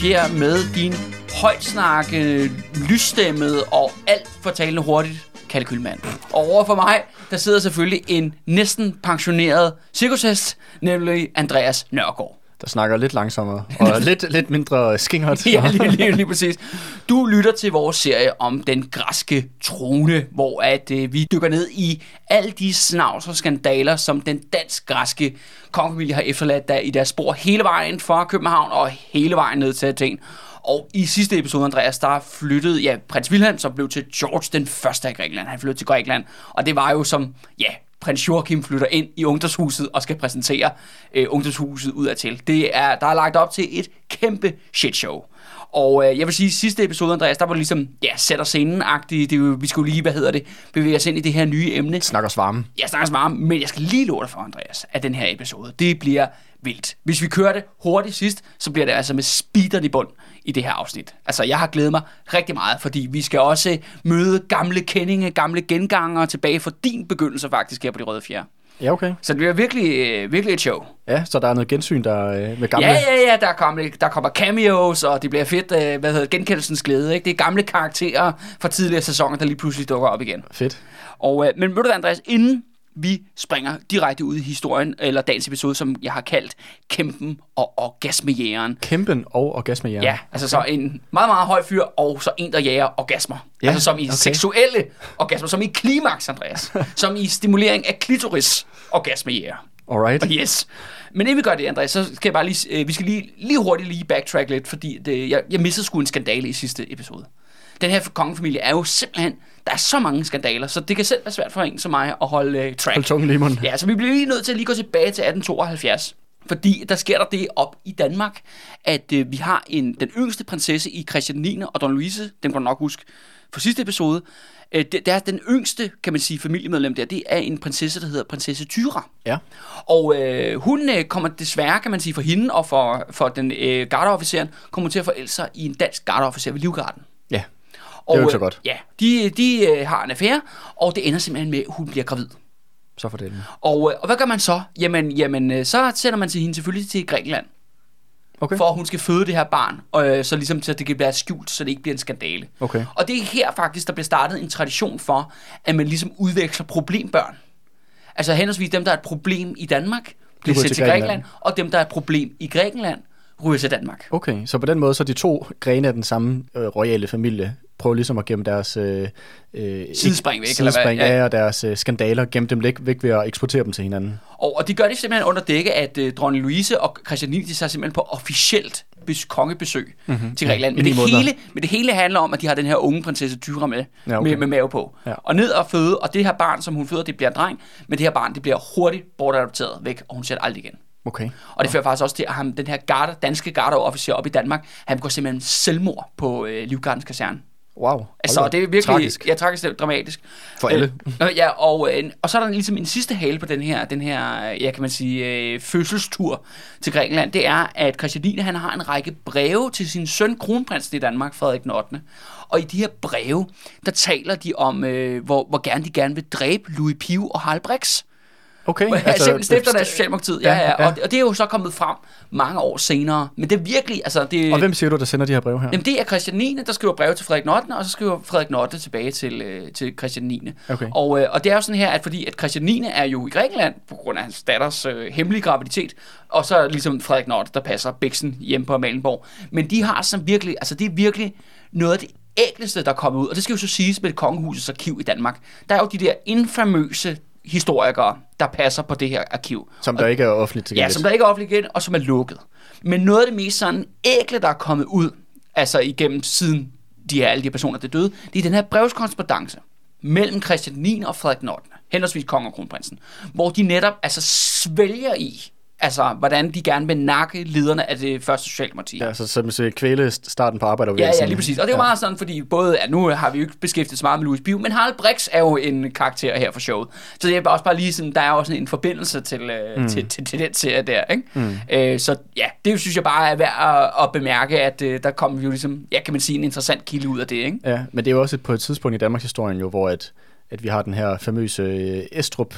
fjer med din højtsnakkende, lysstemmede og alt for talende hurtigt kalkylmand. Og over for mig, der sidder selvfølgelig en næsten pensioneret cirkushest, nemlig Andreas Nørgaard. Der snakker lidt langsommere, og lidt, lidt mindre skingert. ja, lige, lige, lige præcis. Du lytter til vores serie om den græske trone, hvor at øh, vi dykker ned i alle de snavs og skandaler, som den dansk-græske kongefamilie har efterladt der i deres spor hele vejen fra København og hele vejen ned til Athen. Og i sidste episode, Andreas, der flyttede ja, prins Wilhelm, som blev til George den første af Grækenland. Han flyttede til Grækenland, og det var jo som, ja, prins Joachim flytter ind i ungdomshuset og skal præsentere øh, ungdomshuset ud af til. Det er, der er lagt op til et kæmpe shitshow. Og øh, jeg vil sige, at sidste episode, Andreas, der var det ligesom, ja, sætter scenen-agtigt. Det, vi skulle lige, hvad hedder det, bevæge os ind i det her nye emne. Snakker svarme. Jeg snakker meget, men jeg skal lige love dig for, Andreas, at den her episode, det bliver vildt. Hvis vi kører det hurtigt sidst, så bliver det altså med speederen i bund i det her afsnit. Altså, jeg har glædet mig rigtig meget, fordi vi skal også møde gamle kendinge, gamle genganger tilbage fra din begyndelse faktisk her på de røde fjer. Ja, okay. Så det bliver virkelig, øh, virkelig et show. Ja, så der er noget gensyn der øh, med gamle... Ja, ja, ja, der kommer, der kommer cameos, og det bliver fedt, øh, hvad hedder genkendelsens glæde. Ikke? Det er gamle karakterer fra tidligere sæsoner, der lige pludselig dukker op igen. Fedt. Og, men ved du hvad, Andreas, inden vi springer direkte ud i historien, eller dagens episode, som jeg har kaldt Kæmpen og Orgasmejægeren. Kæmpen og orgasmehjerne. Ja, altså så en meget, meget høj fyr, og så en, der jager orgasmer. Ja, altså som i okay. okay. seksuelle orgasmer, som i klimaks, Andreas. som i stimulering af klitoris orgasmejæger. Alright. Yes. Men inden vi gør det, Andreas, så skal jeg bare lige, øh, vi skal lige, lige hurtigt lige backtrack lidt, fordi det, jeg, jeg missede sgu en skandale i sidste episode. Den her kongefamilie er jo simpelthen, der er så mange skandaler, så det kan selv være svært for en som mig at holde øh, track. Hold tungen i munden. Ja, så vi bliver lige nødt til at lige gå tilbage til 1872. Fordi der sker der det op i Danmark, at øh, vi har en, den yngste prinsesse i Christian 9. og Don Louise, den kan du nok huske fra sidste episode. Øh, det, det er den yngste, kan man sige, familiemedlem der, det er en prinsesse, der hedder prinsesse Tyra. Ja. Og øh, hun øh, kommer desværre, kan man sige, for hende og for, for den øh, gardeofficeren, kommer til at forelske sig i en dansk gardeofficer ved Livgarden. Og, jo ikke så godt. Ja, de, de øh, har en affære, og det ender simpelthen med, at hun bliver gravid. Så for det. Og, øh, og hvad gør man så? Jamen, jamen øh, så sender man til hende selvfølgelig til Grækenland, Okay. for at hun skal føde det her barn, og øh, så ligesom så det kan være skjult, så det ikke bliver en skandale. Okay. Og det er her faktisk, der bliver startet en tradition for, at man ligesom udveksler problembørn. Altså henholdsvis dem, der er et problem i Danmark, bliver sendt til Grækenland. og dem, der er et problem i Grækenland, ryger til Danmark. Okay, så på den måde, så de to grene af den samme øh, royale familie prøver ligesom at gemme deres øh, øh, Sidespring væk, ikke- eller hvad? sidespring Ja. af, og deres øh, skandaler, gemme dem væk, væk ved at eksportere dem til hinanden. Og, og de gør det simpelthen under dække, at øh, dronning Louise og Christian 9, de tager simpelthen på officielt bes- kongebesøg mm-hmm. til Grækenland. Men I det, hele, men det hele handler om, at de har den her unge prinsesse Tyra med, Ja, ja, okay. med, med mave på. Ja. Og ned og føde, og det her barn, som hun føder, det bliver en dreng, men det her barn, det bliver hurtigt bortadopteret væk, og hun ser det aldrig igen. Okay. Og det fører faktisk også til, at ham, den her garde, danske gardeofficer op i Danmark, han går simpelthen selvmord på øh, Livgardens kaserne. Wow. Altså, det er virkelig Tragisk. Ja, tragisk, det er dramatisk. For alle. Øh, ja, og, øh, og så er der ligesom en sidste hale på den her, den her ja, kan man sige, øh, fødselstur til Grækenland. Det er, at Christian 9. han har en række breve til sin søn, kronprinsen i Danmark, Frederik den 8. Og i de her breve, der taler de om, øh, hvor, hvor gerne de gerne vil dræbe Louis Piv og Harald Brix. Okay. Altså, Simpelthen stifterne af Socialdemokratiet. Ja, Ja, ja. Og, og det er jo så kommet frem mange år senere. Men det er virkelig, altså det... Og hvem siger du, der sender de her breve her? Jamen, det er Christian 9., der skriver brev til Frederik 8., og så skriver Frederik 8. tilbage til, øh, til Christian 9. Okay. Og, øh, og det er jo sådan her, at fordi at Christian 9. er jo i Grækenland, på grund af hans datters øh, hemmelige graviditet, og så er det ligesom Frederik 8., der passer Bæksen hjemme på Amalienborg. Men de har sådan virkelig, altså det er virkelig noget af det ægleste, der er kommet ud. Og det skal jo så siges med kongehusets arkiv i Danmark. Der er jo de der infamøse historikere, der passer på det her arkiv. Som der ikke er offentligt Ja, tilgængeligt. som der ikke er offentligt igen, og som er lukket. Men noget af det mest sådan ægle, der er kommet ud, altså igennem siden de her, alle de personer, der døde, det er den her brevskorrespondance mellem Christian 9. og Frederik den 8. henholdsvis kong og kronprinsen, hvor de netop altså svælger i, altså hvordan de gerne vil nakke lederne af det første socialdemokrati. Ja, så som så kvæle starten på Ja, arbejderbevægelsen. ja, lige præcis. Og det er jo meget sådan, fordi både, at nu har vi jo ikke beskæftiget så meget med Louis Biv, men Harald Brix er jo en karakter her for showet. Så det er også bare lige sådan, der er også en forbindelse til, mm. til, til, til den serie der, ikke? Mm. Øh, så ja, det synes jeg bare er værd at, at bemærke, at øh, der kommer vi jo ligesom, ja, kan man sige, en interessant kilde ud af det, ikke? Ja, men det er jo også et, på et tidspunkt i Danmarks historie jo, hvor at, at vi har den her famøse øh, Estrup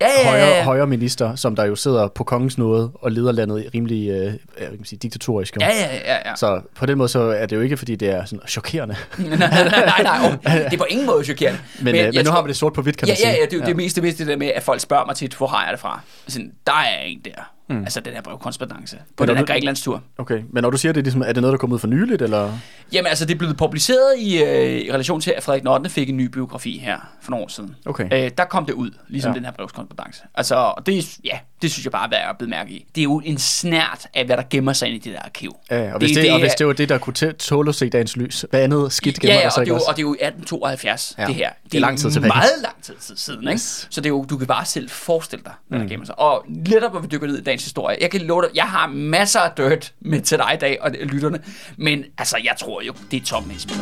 Ja, ja, ja, højere, ja. højere minister, som der jo sidder på kongens nåde og leder landet rimelig øh, jeg kan sige, diktatorisk. Ja, ja, ja, ja. Så på den måde så er det jo ikke, fordi det er sådan chokerende. nej, nej, nej, oh, det er på ingen måde chokerende. Men, men, øh, men nu tror- har vi det sort på hvidt, kan ja, man sige. Ja, ja, det er jo det meste vist det der med, at folk spørger mig tit, hvor har jeg det fra? Sådan, der er en der. Mm. Altså den her brevkorrespondance på den her du- Grækenlandstur. Okay, men når du siger det, er ligesom, er det noget, der er kommet ud for nyligt, eller? Jamen altså, det er blevet publiceret i, øh, i relation til, at Frederik Notten fik en ny biografi her for nogle år siden. Okay. Øh, der kom det ud, ligesom Ja. den her brevkorrespondance. Altså, og det, ja, det synes jeg bare er værd at bide mærke i. Det er jo en snært af, hvad der gemmer sig inde i det der arkiv. Ja, og hvis det, det, og hvis det var det, der kunne tåle at se dagens lys, hvad andet skidt gemmer Ja, ja så og, det er jo, og det er jo 1872, Ja, det her. det er lang tid tilbage. meget lang tid siden, ikke? Yes. Så det er jo, du kan bare selv forestille dig, hvad Mm. der gemmer sig. Og netop, hvor vi dykker ned i dagens historie, jeg kan love dig, jeg har masser af dirt med til dig i dag, og lytterne, men altså, jeg tror jo, det er Tom Esben.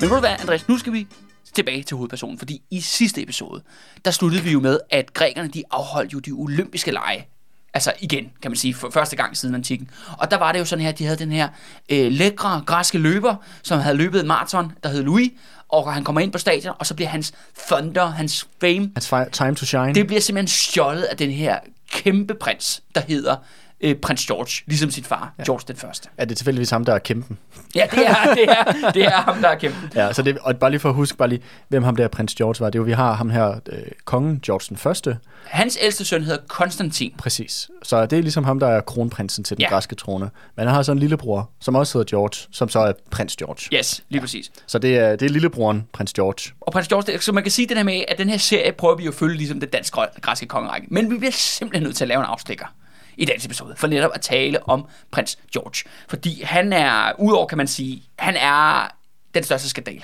Men ved du hvad, Andreas, nu skal vi tilbage til hovedpersonen, fordi i sidste episode, der sluttede vi jo med, at grækerne, de afholdt jo de olympiske lege. Altså igen, kan man sige, for første gang siden antikken. Og der var det jo sådan her, at de havde den her øh, lækre græske løber, som havde løbet en maraton, der hed Louis, og han kommer ind på stadion, og så bliver hans thunder, hans fame, Hans time to shine. det bliver simpelthen stjålet af den her kæmpe prins, der hedder øh, prins George, ligesom sin far, ja. George den første. Er det tilfældigvis ham, der er kæmpen? Ja, det er, det er, det er ham, der er kæmpe. Ja, så det, og bare lige for at huske, bare lige, hvem ham der prins George var. Det er jo, vi har ham her, øh, kongen George den første, Hans ældste søn hedder Konstantin. præcis. Så det er ligesom ham, der er kronprinsen til den Ja. ja. græske trone. Men han har så en lillebror, som også hedder George, som så er prins George. Yes, lige præcis. Så det er, det er lillebroren, prins George. Og prins George, det- så man kan sige det her med, at den her serie prøver vi jo at følge ligesom det dansk-græske kongerække. Men vi bliver simpelthen nødt til at lave en afstikker i dagens episode, for netop at tale om prins George. Fordi han er, udover kan man sige, han er den største skandale.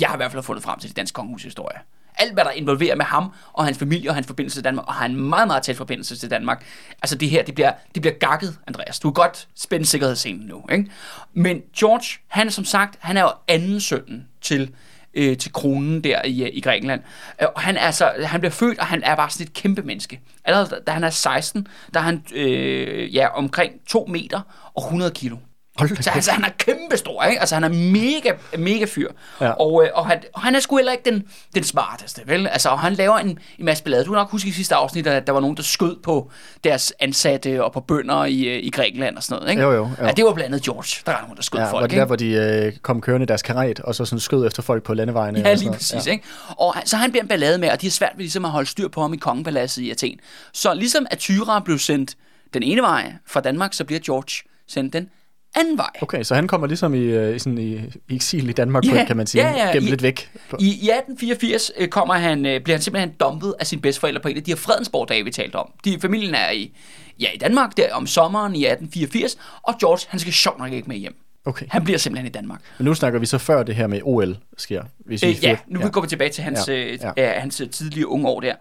Jeg har i hvert fald fundet frem til det danske kongehus historie. Alt, hvad der involverer med ham og hans familie og hans forbindelse til Danmark, og har en meget, meget tæt forbindelse til Danmark. Altså det her, det bliver, det bliver gakket, Andreas. Du kan godt spænde sikkerhedsscenen nu. Ikke? Men George, han er som sagt, han er jo anden sønnen til øh, til kronen der i, øh, i Grækenland. Øh, og han, er så, han bliver født, og han er bare sådan et kæmpe menneske. Allerede da- da han er 16, der er han øh, ja, omkring 2 meter og 100 kilo. Hold Så altså, han er kæmpe stor, ikke? Altså, han er mega, mega fyr. Ja. Og, øh, og, han, og han er sgu heller ikke den, den smarteste, vel? Altså, og han laver en, en masse ballade. Du kan nok huske i sidste afsnit, at der var nogen, der skød på deres ansatte og på bønder i, øh, i Grækenland og sådan noget, ikke? Jo, jo, jo. Ja, det var blandt andet George. Der var nogen, der skød Ja, folk, var det ikke? der, hvor de øh, kom kørende deres karet, og så sådan skød efter folk på landevejene? Ja, og lige præcis. Ja. Ikke? Og så han bliver en ballade med, og de har svært ved ligesom at holde styr på ham i kongepaladset i Athen. Så ligesom at Tyra blev sendt den ene vej fra Danmark, så bliver George sendt den anden vej. Okay, så han kommer ligesom i, øh, i sådan i, i eksil i Danmark, Ja, kan man sige, ja, ja, gennem i- lidt væk. I, I 1884 øh, kommer han, øh, bliver han simpelthen dumpet af sine bedsteforældre på en af de her Fredensborg-dage, vi talte om. De, familien er i, ja, i Danmark der om sommeren i 1884, og George, han skal sjovt nok ikke med hjem. Okay, Han bliver simpelthen i Danmark. men nu snakker vi så før det her med OL sker. Hvis I Øh, ja, nu ja. går vi tilbage til hans, Ja, ja. Øh, hans tidlige unge år der.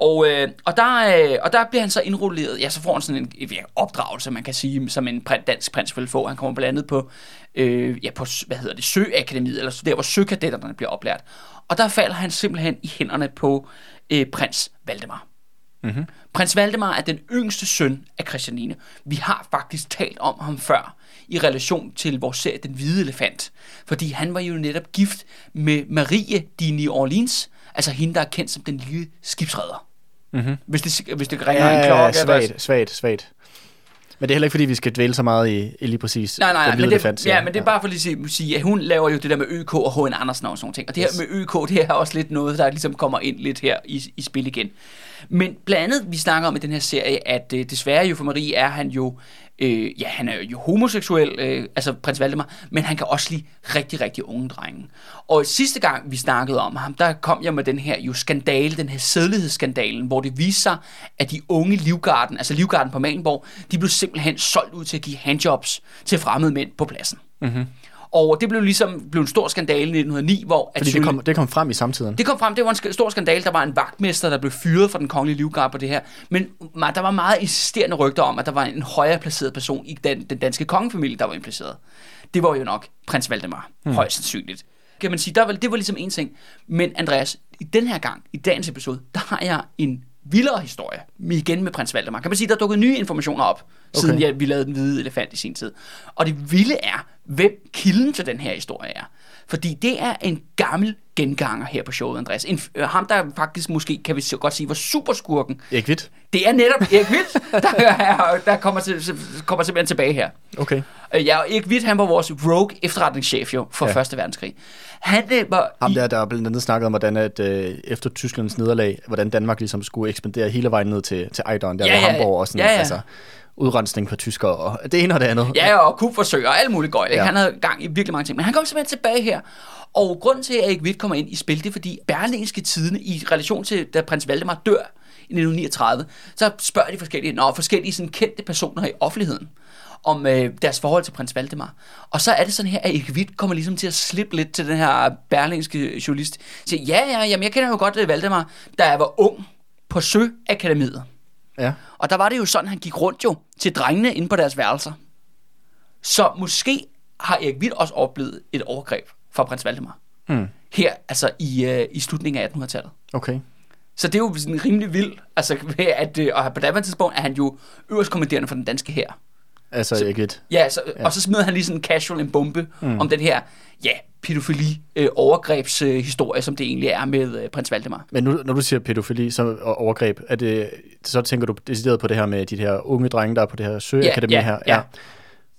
Og, øh, og, der, øh, og der bliver han så indrulleret, ja, så får han sådan en ja, opdragelse, man kan sige, som en prins, dansk prins vil få. Han kommer blandt andet på, øh, ja, på hvad hedder det, Søakademiet, eller der, hvor søkadetterne bliver oplært. Og der falder han simpelthen i hænderne på øh, prins Valdemar. Mhm. Prins Valdemar er den yngste søn af Christianine. Vi har faktisk talt om ham før i relation til vores serie Den Hvide Elefant. Fordi han var jo netop gift med Marie de New Orleans, altså hende, der er kendt som den lille skibsredder. Mhm. Hvis det, hvis det ringer Ja, en klokke. ja, svagt, svagt, svagt. Men det er heller ikke, fordi vi skal dvæle så meget i, i lige præcis Nej, nej, den nej, hvide men det, ja, men det er bare for lige at sige, at hun laver jo det der med ØK og H.N. Andersen og sådan nogle ting. Og det Yes. her med ØK, det er også lidt noget, der ligesom kommer ind lidt her i, i spil igen. Men blandt andet, vi snakker om i den her serie, at øh, desværre jo for Marie er han jo, øh, ja, han er jo homoseksuel, øh, altså prins Valdemar, men han kan også lide rigtig, rigtig unge drenge. Og sidste gang, vi snakkede om ham, der kom jeg med den her jo skandale, den her sædlighedsskandalen, hvor det viser sig, at de unge livgarden, altså livgarden på Malenborg, de blev simpelthen solgt ud til at give handjobs til fremmede mænd på pladsen. Mm-hmm. Og det blev ligesom blev en stor skandale i 1909, hvor... at Fordi det kom, det kom frem i samtiden. det kom frem, det var en stor skandale. Der var en vagtmester, der blev fyret fra den kongelige livgarde på det her. Men der var meget insisterende rygter om, at der var en højere placeret person i den, den danske kongefamilie, der var impliceret. Det var jo nok prins Valdemar, hmm. højst sandsynligt. kan man sige, der var, det var ligesom en ting. Men Andreas, i den her gang, i dagens episode, der har jeg en vildere historie, igen med prins Valdemar. Kan man sige, der er dukket nye informationer op, okay. siden jeg, vi lavede den hvide elefant i sin tid. Og det vilde er, hvem kilden til den her historie er. Fordi det er en gammel genganger her på showet, Andreas. En, øh, ham, der faktisk måske, kan vi så godt sige, var superskurken. Erik Witt? Det er netop Erik Witt, der, er, der kommer, til, kommer simpelthen tilbage her. Okay. Øh, Ja, og Erik Witt, han var vores rogue efterretningschef jo for Ja. Første Verdenskrig. Han øh, var... Ham der, der er blandt andet snakket om, hvordan at, øh, efter Tysklands nederlag, hvordan Danmark ligesom skulle ekspandere hele vejen ned til, til Ejderen, der Ja, ja, ja, Hamburg, og sådan, ja, ja. altså udrensning på tyskere, og det ene og det andet. Ja, og kupforsøg og alt muligt gøjl. Ja. Han havde gang i virkelig mange ting. Men han kom simpelthen tilbage her. Og grunden til, at Erik Witt kommer ind i spil, det er fordi Berlingske Tidene i relation til, da prins Valdemar dør i 1939, så spørger de forskellige, nå, forskellige sådan kendte personer i offentligheden om øh, deres forhold til prins Valdemar. Og så er det sådan her, at Erik Witt kommer ligesom til at slippe lidt til den her berlingske journalist. Siger, ja, ja, jamen, jeg kender jo godt øh, Valdemar, da jeg var ung på Søakademiet. Ja. Og der var det jo sådan, han gik rundt jo til drengene inde på deres værelser. Så måske har Erik Witt også oplevet et overgreb fra prins Valdemar. Mm. Her, altså i, øh, i slutningen af 1800-tallet. Okay. Så det er jo sådan rimelig vildt, altså ved at, øh, og på daværende tidspunkt er han jo øverst kommanderende for den danske her. Altså Erik Witt. Ja, så, ja, og så smider han lige sådan casual en bombe mm. om den her, ja, pædofili øh, overgrebshistorie, øh, som det egentlig er med øh, prins Valdemar. Men nu, når du siger pædofili så, og overgreb, er det, så tænker du decideret på det her med de her unge drenge, der er på det her søakademi Ja, ja, her? ja.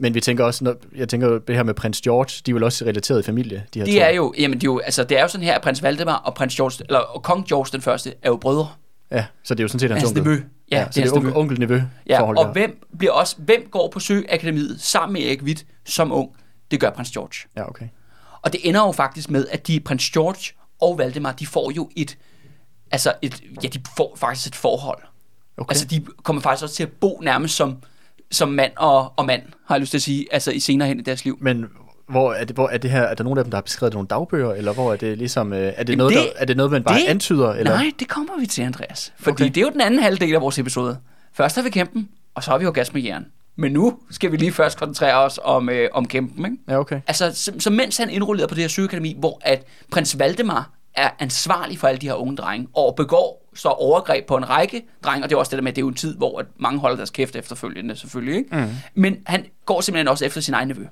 Men vi tænker også, når, jeg tænker det her med prins George, de er vel også relateret i familie, de her De to. er jo, jamen er jo, altså det er jo sådan her, at prins Valdemar og prins George, eller og kong George den første, er jo brødre. Ja, så det er jo sådan set hans Hans onkel. nevø. Ja, Ja, det så er det er onkel, onkel nevø Ja, forhold og hvem, bliver også, hvem går på Søakademiet sammen med Erik Witt som ung? Det gør prins George. Ja, okay. Og det ender jo faktisk med, at de, prins George og Valdemar, de får jo et, altså et, ja, de får faktisk et forhold. okay. Altså, de kommer faktisk også til at bo nærmest som, som mand og, og mand, har jeg lyst til at sige, altså i senere hen i deres liv. Men hvor er det, hvor er det her, er der nogen af dem, der har beskrevet nogle dagbøger, eller hvor er det ligesom, øh, er det, Jamen noget, det- der, er det noget, man bare det- antyder? Eller? Nej, det kommer vi til, Andreas. Fordi Okay. det er jo den anden halvdel af vores episode. Først har vi kæmpen, og så har vi orgasmejern. Men nu skal vi lige først koncentrere os om, øh, om kæmpen, ikke? Ja, okay. Altså, så, så mens han indrullerede på det her sygeakademi, hvor at prins Valdemar er ansvarlig for alle de her unge drenge, og begår så overgreb på en række drenge, og det er også det der med, at det er jo en tid, hvor at mange holder deres kæft efterfølgende, selvfølgelig, ikke? Mm. Men han går simpelthen også efter sin egen nevø.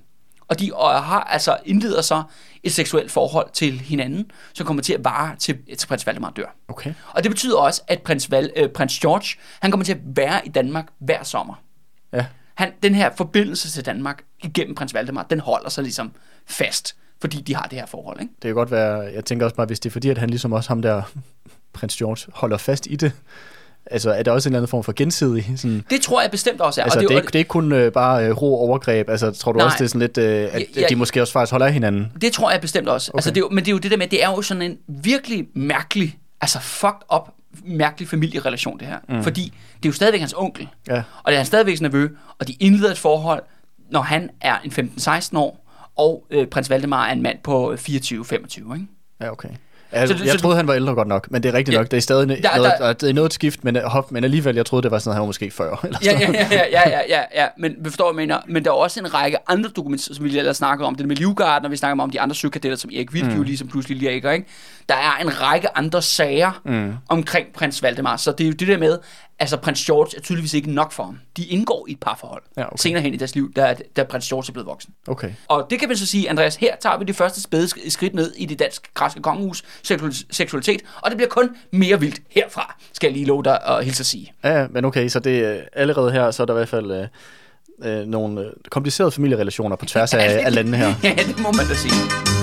Og de og har altså indleder så et seksuelt forhold til hinanden, som kommer til at vare til, til prins Valdemar dør. Okay. Og det betyder også, at prins, Val, øh, prins George, han kommer til at være i Danmark hver sommer. Ja. Han, den her forbindelse til Danmark igennem prins Valdemar, den holder sig ligesom fast, fordi de har det her forhold. Ikke? Det kan godt være, jeg tænker også bare, hvis det er fordi, at han ligesom også ham der, prins George, holder fast i det, altså er der også en eller anden form for gensidig, sådan, Det tror jeg bestemt også er. altså og det, det, er ikke, det er ikke kun øh, bare øh, rå overgreb, altså tror du Nej. også, det er sådan lidt, øh, at, Ja, at de måske også faktisk holder af hinanden? det tror jeg bestemt også. Okay. Altså, Okay. det er men det er jo det der med, det er jo sådan en virkelig mærkelig, altså fucked up, mærkelig familierelation det her. Mm. Fordi det er jo stadigvæk hans onkel, Ja. og det er han stadigvæk nervø, og de indleder et forhold, når han er en 15-16 år, og øh, prins Valdemar er en mand på 24-25, ikke? Ja, okay. Altså, Så jeg så- troede, han var ældre godt nok, men det er rigtigt Ja. nok. Det er stadig Der- der, noget, der- det er noget et skift, men, hop, men alligevel, jeg troede, det var sådan, at han var måske 40. Eller Ja, ja, ja, ja, ja, ja, ja, men vi forstår, hvad jeg mener. Men der er også en række andre dokumenter, som vi ellers snakker om. Det med Livgarden, og vi snakker om de andre søkadetter, som Erik Witt mm. jo ligesom pludselig ligger, ikke? Der er en række andre sager mm. omkring prins Valdemar. Så det er jo det der med, altså prins George er tydeligvis ikke nok for ham. De indgår i et parforhold. Ja, okay. Senere hen i deres liv, da, da prins George er blevet voksen. Okay. Og det kan man så sige, Andreas, her tager vi det første spæde sk- skridt ned i det dansk-græske kongehus seksual- seksualitet, og det bliver kun mere vildt herfra, skal jeg lige love dig at hilse at sige. Ja, men okay, så det er allerede her, så er der i hvert fald øh, øh, nogle øh, komplicerede familierelationer på tværs af, af landene her. ja, det må man da sige.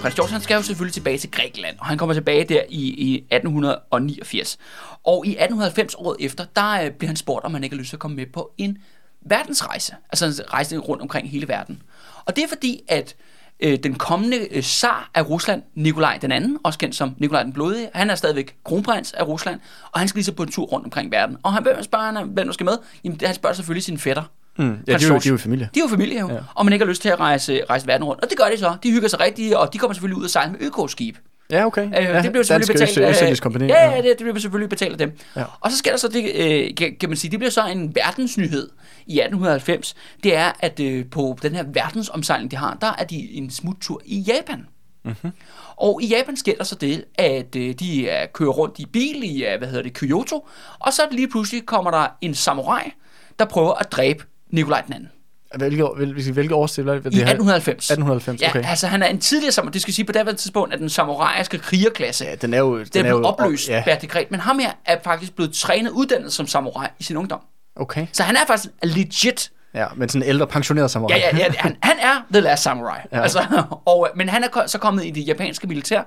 Prins George, han skal jo selvfølgelig tilbage til Grækenland, og han kommer tilbage der i, i 1889. Og i 1890, året efter, der øh, bliver han spurgt, om han ikke har lyst til at komme med på en verdensrejse. Altså en rejse rundt omkring hele verden. Og det er fordi, at øh, den kommende øh, zar af Rusland, Nikolaj den anden, også kendt som Nikolaj den Blodige, han er stadigvæk kronprins af Rusland, og han skal lige så på en tur rundt omkring verden. Og han, hvem spørger han, hvem der skal med? Jamen, det, han spørger selvfølgelig sin fætter. Mm. Ja, de er, jo, de er jo familie. De er jo familie jo, ja. og man ikke har lyst til at rejse, rejse verden rundt. Og det gør de så. De hygger sig rigtigt, og de kommer selvfølgelig ud og sejle med økoskib. Ja, okay. Øh, ja, det blev selvfølgelig betalt af... Østindsk Kompagni. Ja, ja, det, det blev selvfølgelig betalt af dem. Ja. Og så sker der så det, øh, kan, kan man sige, det bliver så en verdensnyhed i 1890. Det er, at øh, på den her verdensomsejling, de har, der er de en smuttur i Japan. Mm-hmm. Og i Japan sker der så det, at øh, de er, kører rundt i bil i, øh, hvad hedder det, Kyoto, og så lige pludselig kommer der en samurai, der prøver at dræbe Nikolaj den anden. Hvilke, år- hvil- hvilke årstil er det? I 1890. 1890, okay. Ja, altså han er en tidligere samurai, det skal sige på det tidspunkt, at den samuraiske krigerklasse, Ja, den er jo... Den den er blevet jo, opløst Ja, per dekret, men ham her er faktisk blevet trænet uddannet som samurai i sin ungdom. okay. Så han er faktisk legit. Ja, men sådan en ældre pensioneret samurai. Ja, ja, ja han, han er The Last Samurai. Ja. Altså, og, men han er så kommet i det japanske militær,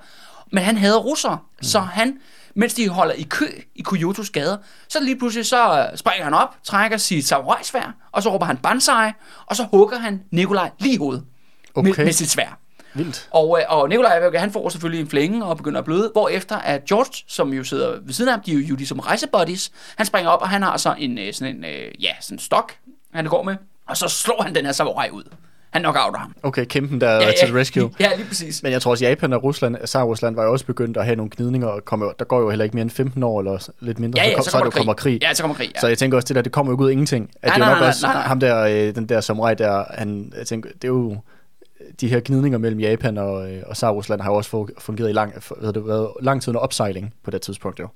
men han hader russere, mm. så han, mens de holder i kø i Kyotos gader, så lige pludselig så øh, springer han op, trækker sit samurai-svær, og så råber han banzai, og så hugger han Nikolaj lige i hovedet med, Okay. med sit svær. Vildt. Og, øh, og Nikolaj, han får selvfølgelig en flænge og begynder at bløde, hvorefter at George, som jo sidder ved siden af ham, de er jo, jo ligesom rejsebuddies, han springer op, og han har så en, øh, sådan en, ja, sådan en stok, han går med, og så slår han den her samurai ud. Han knockouter ham. Okay, kæmpen der ja, til rescue. Ja, lige præcis. Men jeg tror også, Japan og Rusland, Tsar-Rusland var jo også begyndt at have nogle gnidninger, og kommer, der går jo heller ikke mere end 15 år, eller lidt mindre, Ja, ja, kom, så så, er kommer der kommer krig. Ja, så kommer krig, ja. Så jeg tænker også, det der, det kommer jo ud af ingenting. At Nej, det er nej, nok nej, også nej, nej. ham der, øh, den der samurai der, han, jeg tænker, det er jo, de her gnidninger mellem Japan og, øh, og Tsar-Rusland har jo også fu- fungeret i lang, hvad det været, lang tid under opsejling på det tidspunkt jo.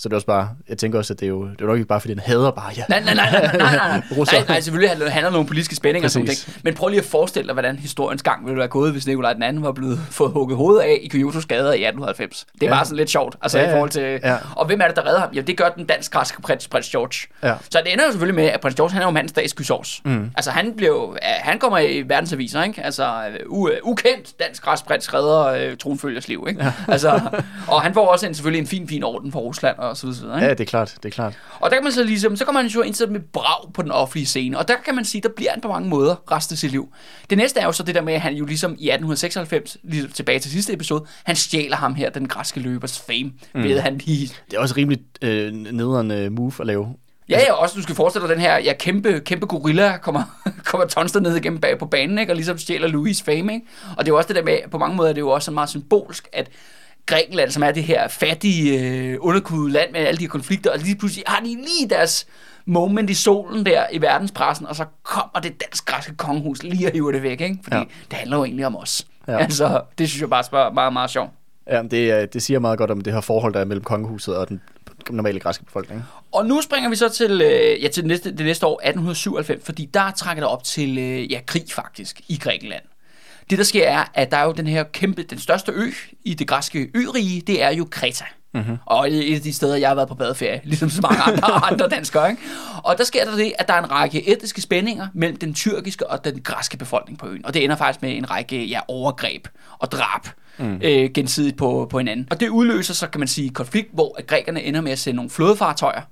Så det er også bare, jeg tænker også, at det er jo, det er nok ikke bare, fordi den hader bare, ja. Nej, nej, nej, nej, nej, nej, nej. Nej, nej selvfølgelig handler handler nogle politiske spændinger og sådan Præcis. ting. Men prøv lige at forestille dig, hvordan historiens gang ville være gået, hvis Nikolaj den anden var blevet fået hugget hovedet af i Kyotos gader i 1890. Det er Ja. bare sådan lidt sjovt, altså Ja, i forhold til... Ja. Og hvem er det, der redder ham? Ja, det gør den dansk-græske prins, prins George. Ja. Så det ender jo selvfølgelig med, at prins George, han er jo mandens dags. Mm. Altså han blev, han kommer i verdensaviser, ikke? Altså u, ukendt dansk-græsk prins redder øh, tronfølgers liv, ikke? Ja. Altså, og han får også en, selvfølgelig en fin, fin orden for Rusland og så videre, ikke? Ja, det er klart, det er klart. Og der kan man så ligesom, så kommer han jo indsat med brag på den offentlige scene, og der kan man sige, der bliver han på mange måder resten af sit liv. Det næste er jo så det der med, at han jo ligesom i 1896, lige tilbage til sidste episode, han stjæler ham her, den græske løbers fame, mm. ved han lige... Det er også rimelig øh, nederen øh, move at lave. Ja, ja, også du skal forestille dig den her ja, kæmpe, kæmpe gorilla kommer, kommer tonster ned igennem bag på banen, ikke? og ligesom stjæler Louis fame. Ikke? Og det er jo også det der med, på mange måder er det jo også meget symbolsk, at Grækenland, som er det her fattige, øh, underkudede land med alle de her konflikter, og lige pludselig har de lige deres moment i solen der i verdenspressen, og så kommer det dansk-græske kongehus lige og hiver det væk, ikke? fordi Ja. det handler jo egentlig om os. Ja. Altså, det synes jeg bare er meget, meget, meget sjovt. Ja, det, er- det siger meget godt om det her forhold, der er mellem kongehuset og den normale græske befolkning. Og nu springer vi så til, øh, ja, til det, næste, det næste år, 1897, fordi der trækker det op til øh, ja, krig faktisk i Grækenland. Det der sker er, at der er jo den her kæmpe, den største ø i det græske ørige, det er jo Kreta. Mm-hmm. Og et af de steder, jeg har været på badeferie, ligesom så mange andre, andre danskere. Ikke? Og der sker der det, at der er en række etniske spændinger mellem den tyrkiske og den græske befolkning på øen. Og det ender faktisk med en række ja, overgreb og drab mm. øh, gensidigt på, på hinanden. Og det udløser så, kan man sige, konflikt, hvor at grækerne ender med at sende nogle flådefartøjer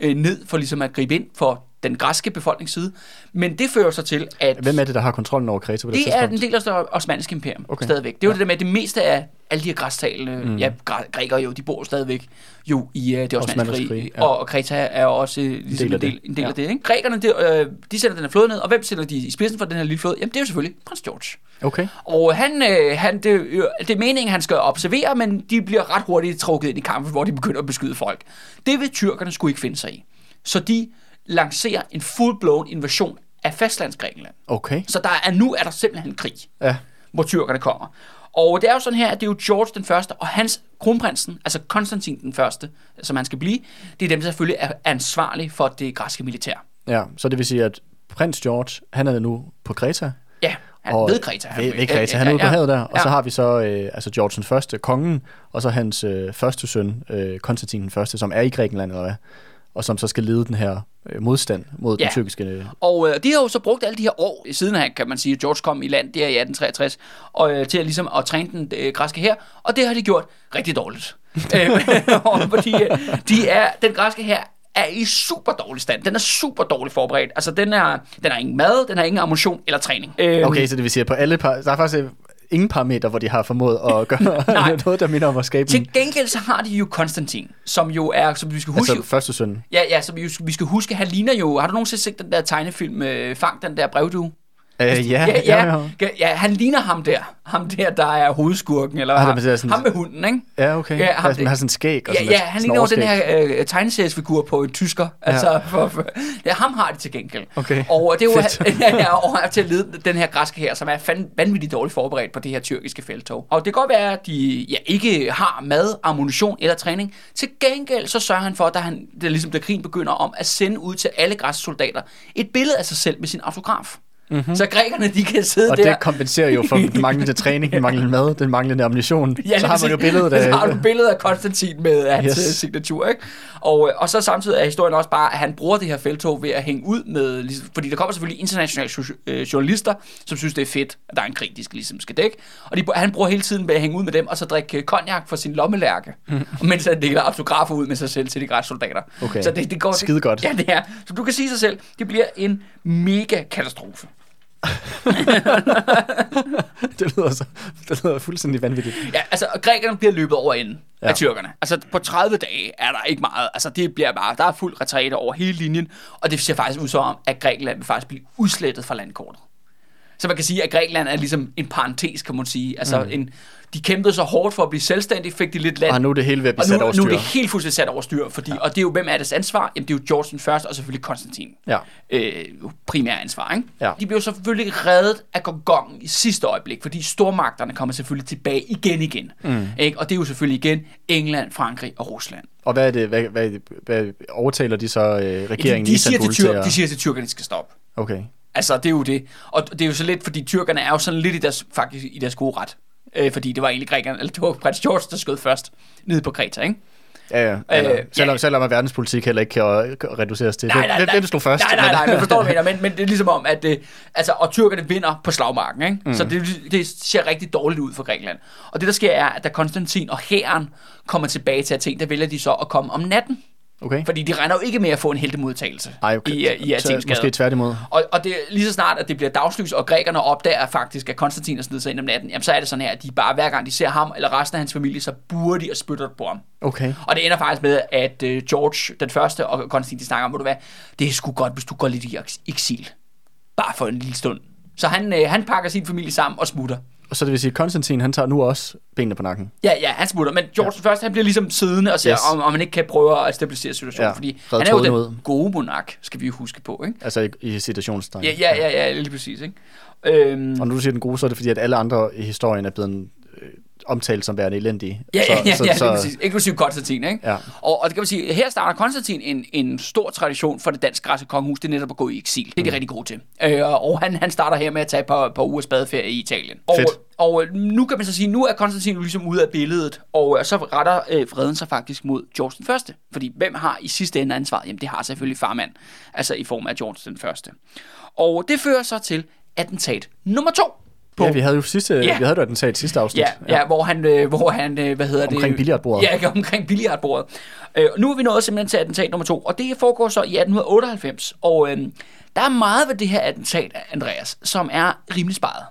øh, ned for ligesom at gribe ind for den græske befolknings side. Men det fører så til, at... Hvem er det, der har kontrollen over Kreta på det, Det er tidspunkt? en del af det osmanniske imperium Okay. stadigvæk. Det er jo ja. det der med, at det meste af alle de her græstalende, mm. ja, græ- grækere jo, de bor stadigvæk jo i uh, det osmanniske rige, ja. og, og Kreta er også uh, ligesom del af en del, det. en del Ja. af det. Ikke? Grækerne, de, øh, de sender den her flåde ned, og hvem sender de i spidsen for den her lille flåde? Jamen det er jo selvfølgelig prins George. Okay. Og han, øh, han, det, øh, det er meningen, han skal observere, men de bliver ret hurtigt trukket ind i kampen, hvor de begynder at beskyde folk. Det vil tyrkerne skulle ikke finde sig i. Så de lancerer en full-blown invasion af fastlandsgrækenland. Okay. Så der er, nu er der simpelthen en krig, Ja. hvor tyrkerne kommer. Og det er jo sådan her, at det er jo George den første, og hans kronprinsen, altså Konstantin den første, som han skal blive, det er dem, der selvfølgelig er ansvarlige for det græske militær. Ja, så det vil sige, at prins George, han er nu på Kreta. Ja, han og ved Kreta. Han, Ved, ved Kreta. Han er ude på havet der. Og ja. så har vi så øh, altså George den første, kongen, og så hans øh, første søn, øh, Konstantin den første, som er i Grækenland, eller hvad? Og som så skal lede den her øh, modstand mod Ja. den tyrkiske... Øh, Og øh, de har jo så brugt alle de her år, siden han, kan man sige, George kom i land der i 1863, og, øh, til at, ligesom, at træne den øh, græske her, og det har de gjort rigtig dårligt. øh, fordi øh, de er, den græske her er i super dårlig stand. Den er super dårligt forberedt. Altså, den, er, den har ingen mad, den har ingen ammunition eller træning. Øh, okay, så det vil sige, at på alle par, der er faktisk ingen parametre, hvor de har formået at gøre noget, der minder om at skabe Til gengæld så har de jo Konstantin, som jo er, som vi skal huske... altså første søn. Ja, ja, som vi, vi skal huske, han ligner jo... Har du nogensinde set den der tegnefilm, øh, Fang den der brevdue? Øh, ja, ja, ja, ja, ja. ja, ja, han ligner ham der. Ham der, der er hovedskurken, eller Ah, ham, det sådan- ham med hunden, ikke? Ja, okay. Ja, Ja, ham han det- har sådan en skæg og Ja, sådan ja, han ligner jo den her øh, tegneseriesfigur på en tysker. Altså, for, for, ja, ham har det til gengæld. Okay. Og det er ja, ja, og han er til at lede den her græske her, som er fand, vanvittigt dårligt forberedt på det her tyrkiske feltog. Og det kan godt være, at de ja, ikke har mad, ammunition eller træning. Til gengæld så sørger han for, da, han, da, ligesom, da krigen begynder om, at sende ud til alle græske soldater et billede af sig selv med sin autograf. Mm-hmm. Så grækerne, de kan sidde. Og der. det kompenserer jo for den manglende træning, den manglende mad, den manglende ammunition. Ja, så har man jo billedet af... Så har du billedet af Konstantin med hans Yes. yes. signatur, ikke? Og, øh, og så samtidig er historien også bare, at han bruger det her feltog ved at hænge ud med... ligesom- Fordi der kommer selvfølgelig internationale øh, journalister, som synes, det er fedt, at der er en krig, de skal, ligesom skal dække. Og de, han bruger hele tiden ved at hænge ud med dem, og så drikke øh, cognac for sin lommelærke. Mm. mens han deler autografer ud med sig selv til de græske soldater. Okay. Så det, det går, Skide godt. Ja, det er. Så du kan sige sig selv, det bliver en mega katastrofe. det, lyder så, det lyder fuldstændig vanvittigt. Ja, altså, grækerne bliver løbet over enden ja. Af tyrkerne. Altså, på 30 dage er der ikke meget. Altså, det bliver bare, der er fuld retræte over hele linjen, og det ser faktisk ud som, at Grækenland vil faktisk blive udslettet fra landkortet. Så man kan sige, at Grækenland er ligesom en parentes, kan man sige. Altså, mm. en, de kæmpede så hårdt for at blive selvstændige, fik de lidt land. Og nu er det hele ved at blive sat nu, over nu er styr. det helt fuldstændig sat over styr, fordi, ja. og det er jo, hvem er deres ansvar? Jamen, det er jo George den første, og selvfølgelig Konstantin. Ja. Øh, primære ansvar, ikke? Ja. De blev selvfølgelig reddet af gongongen i sidste øjeblik, fordi stormagterne kommer selvfølgelig tilbage igen igen. Mm. Ikke? Og det er jo selvfølgelig igen England, Frankrig og Rusland. Og hvad er det, hvad, hvad, hvad overtaler de så øh, regeringen de, i de, siger til tyr, at... de siger til tyrkerne, at de skal stoppe. Okay. Altså, det er jo det. Og det er jo så lidt, fordi tyrkerne er jo sådan lidt i deres, faktisk i deres gode ret. Øh, fordi det var egentlig grækerne, eller det var prins George, der skød først nede på Kreta, ikke? Ja, ja. Eller, Øh, øh, selvom, ja. selvom at verdenspolitik heller ikke kan øh, reduceres til. Hvem, hvem, hvem slog først? Nej, nej, nej, men forstår du, mener? men, men det er ligesom om, at øh, altså, og tyrkerne vinder på slagmarken, ikke? Mm. Så det, det ser rigtig dårligt ud for Grækenland. Og det, der sker, er, at da Konstantin og hæren kommer tilbage til Athen, der vælger de så at komme om natten. Okay. Fordi de regner jo ikke med at få en heltemodtagelse Ej, okay. i, øh, i Athens Måske tværtimod. Og, og det lige så snart, at det bliver dagslys, og grækerne opdager faktisk, at Konstantin er snedet sig ind om natten, jamen så er det sådan her, at de bare hver gang de ser ham eller resten af hans familie, så burer de og spytter på ham. Okay. Og det ender faktisk med, at uh, George den første og Konstantin de snakker om, ved du hvad, det er sgu godt, hvis du går lidt i eks- eksil. Bare for en lille stund. Så han, øh, han pakker sin familie sammen og smutter. Og så det vil sige, at Konstantin, han tager nu også benene på nakken. Ja, ja, han smutter. Men George ja. den første, han bliver ligesom siddende og ser, yes. Om, om man ikke kan prøve at stabilisere situationen. Ja, fordi red han er jo den ud. gode monark, skal vi jo huske på. Ikke? Altså i, i citationstegn. Ja, ja, ja, ja, lige præcis. Ikke? Øhm, Og når du siger den gode, så er det fordi, at alle andre i historien er blevet øh, omtalt som værende elendige. Ja, så, ja, ja, så, ja så, lige præcis. Inklusive Konstantin, ikke? Ja. Og, og det kan man sige, her starter Konstantin en, en stor tradition for det dansk-græske kongehus, det er netop at gå i eksil. Det er de Mm. rigtig gode til. Øh, og han, han starter her med at tage et par, par ugers badeferie i Italien. Og, Fedt. og øh, nu kan man så sige, nu er Konstantin ligesom ude af billedet, og øh, så retter øh, freden sig faktisk mod George den første. Fordi hvem har i sidste ende ansvaret? Jamen det har selvfølgelig farmand, altså i form af George den første. Og det fører så til attentat nummer to. På, ja, vi havde jo sidste, Ja. vi havde jo attentat sidste afsnit. Ja, ja, ja hvor han, øh, hvor han øh, hvad hedder det? Omkring billiardbordet. Ja, omkring billiardbordet. Øh, nu er vi nået simpelthen til attentat nummer to, og det foregår så i 1898, og øh, der er meget ved det her attentat, Andreas, som er rimelig sparet.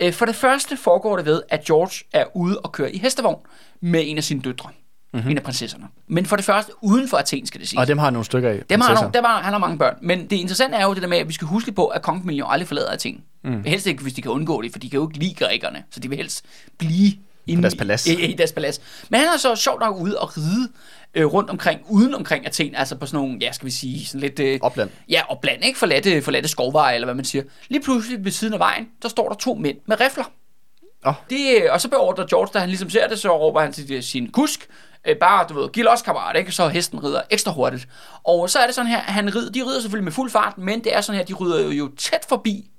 Øh, for det første foregår det ved, at George er ude og kører i hestevogn med en af sine døtre. Mm-hmm. En af prinsesserne. Men for det første uden for Athen, skal det sige. Og dem har nogle stykker af. Dem har nogle- der var, han har mange børn. Men det interessante er jo det der med, at vi skal huske på, at kongefamilien jo aldrig forlader Athen. Mm. Helst ikke, hvis de kan undgå det, for de kan jo ikke lide grækerne. Så de vil helst blive inde deres i- palads. I, i, deres palads. Men han er så sjovt nok ude og ride øh, rundt omkring, uden omkring Athen, altså på sådan nogle, ja, skal vi sige, sådan lidt... Øh, Opland. Ja, opland, ikke? Forladte, forladte skovveje, eller hvad man siger. Lige pludselig ved siden af vejen, der står der to mænd med rifler. Åh. Det, øh, og så beordrer George, da han ligesom ser det, så råber han til sin kusk, øh, bare, du ved, giv los, kammerat, ikke? Så hesten rider ekstra hurtigt. Og så er det sådan her, han rider, de rider selvfølgelig med fuld fart, men det er sådan her, de rider jo, jo tæt forbi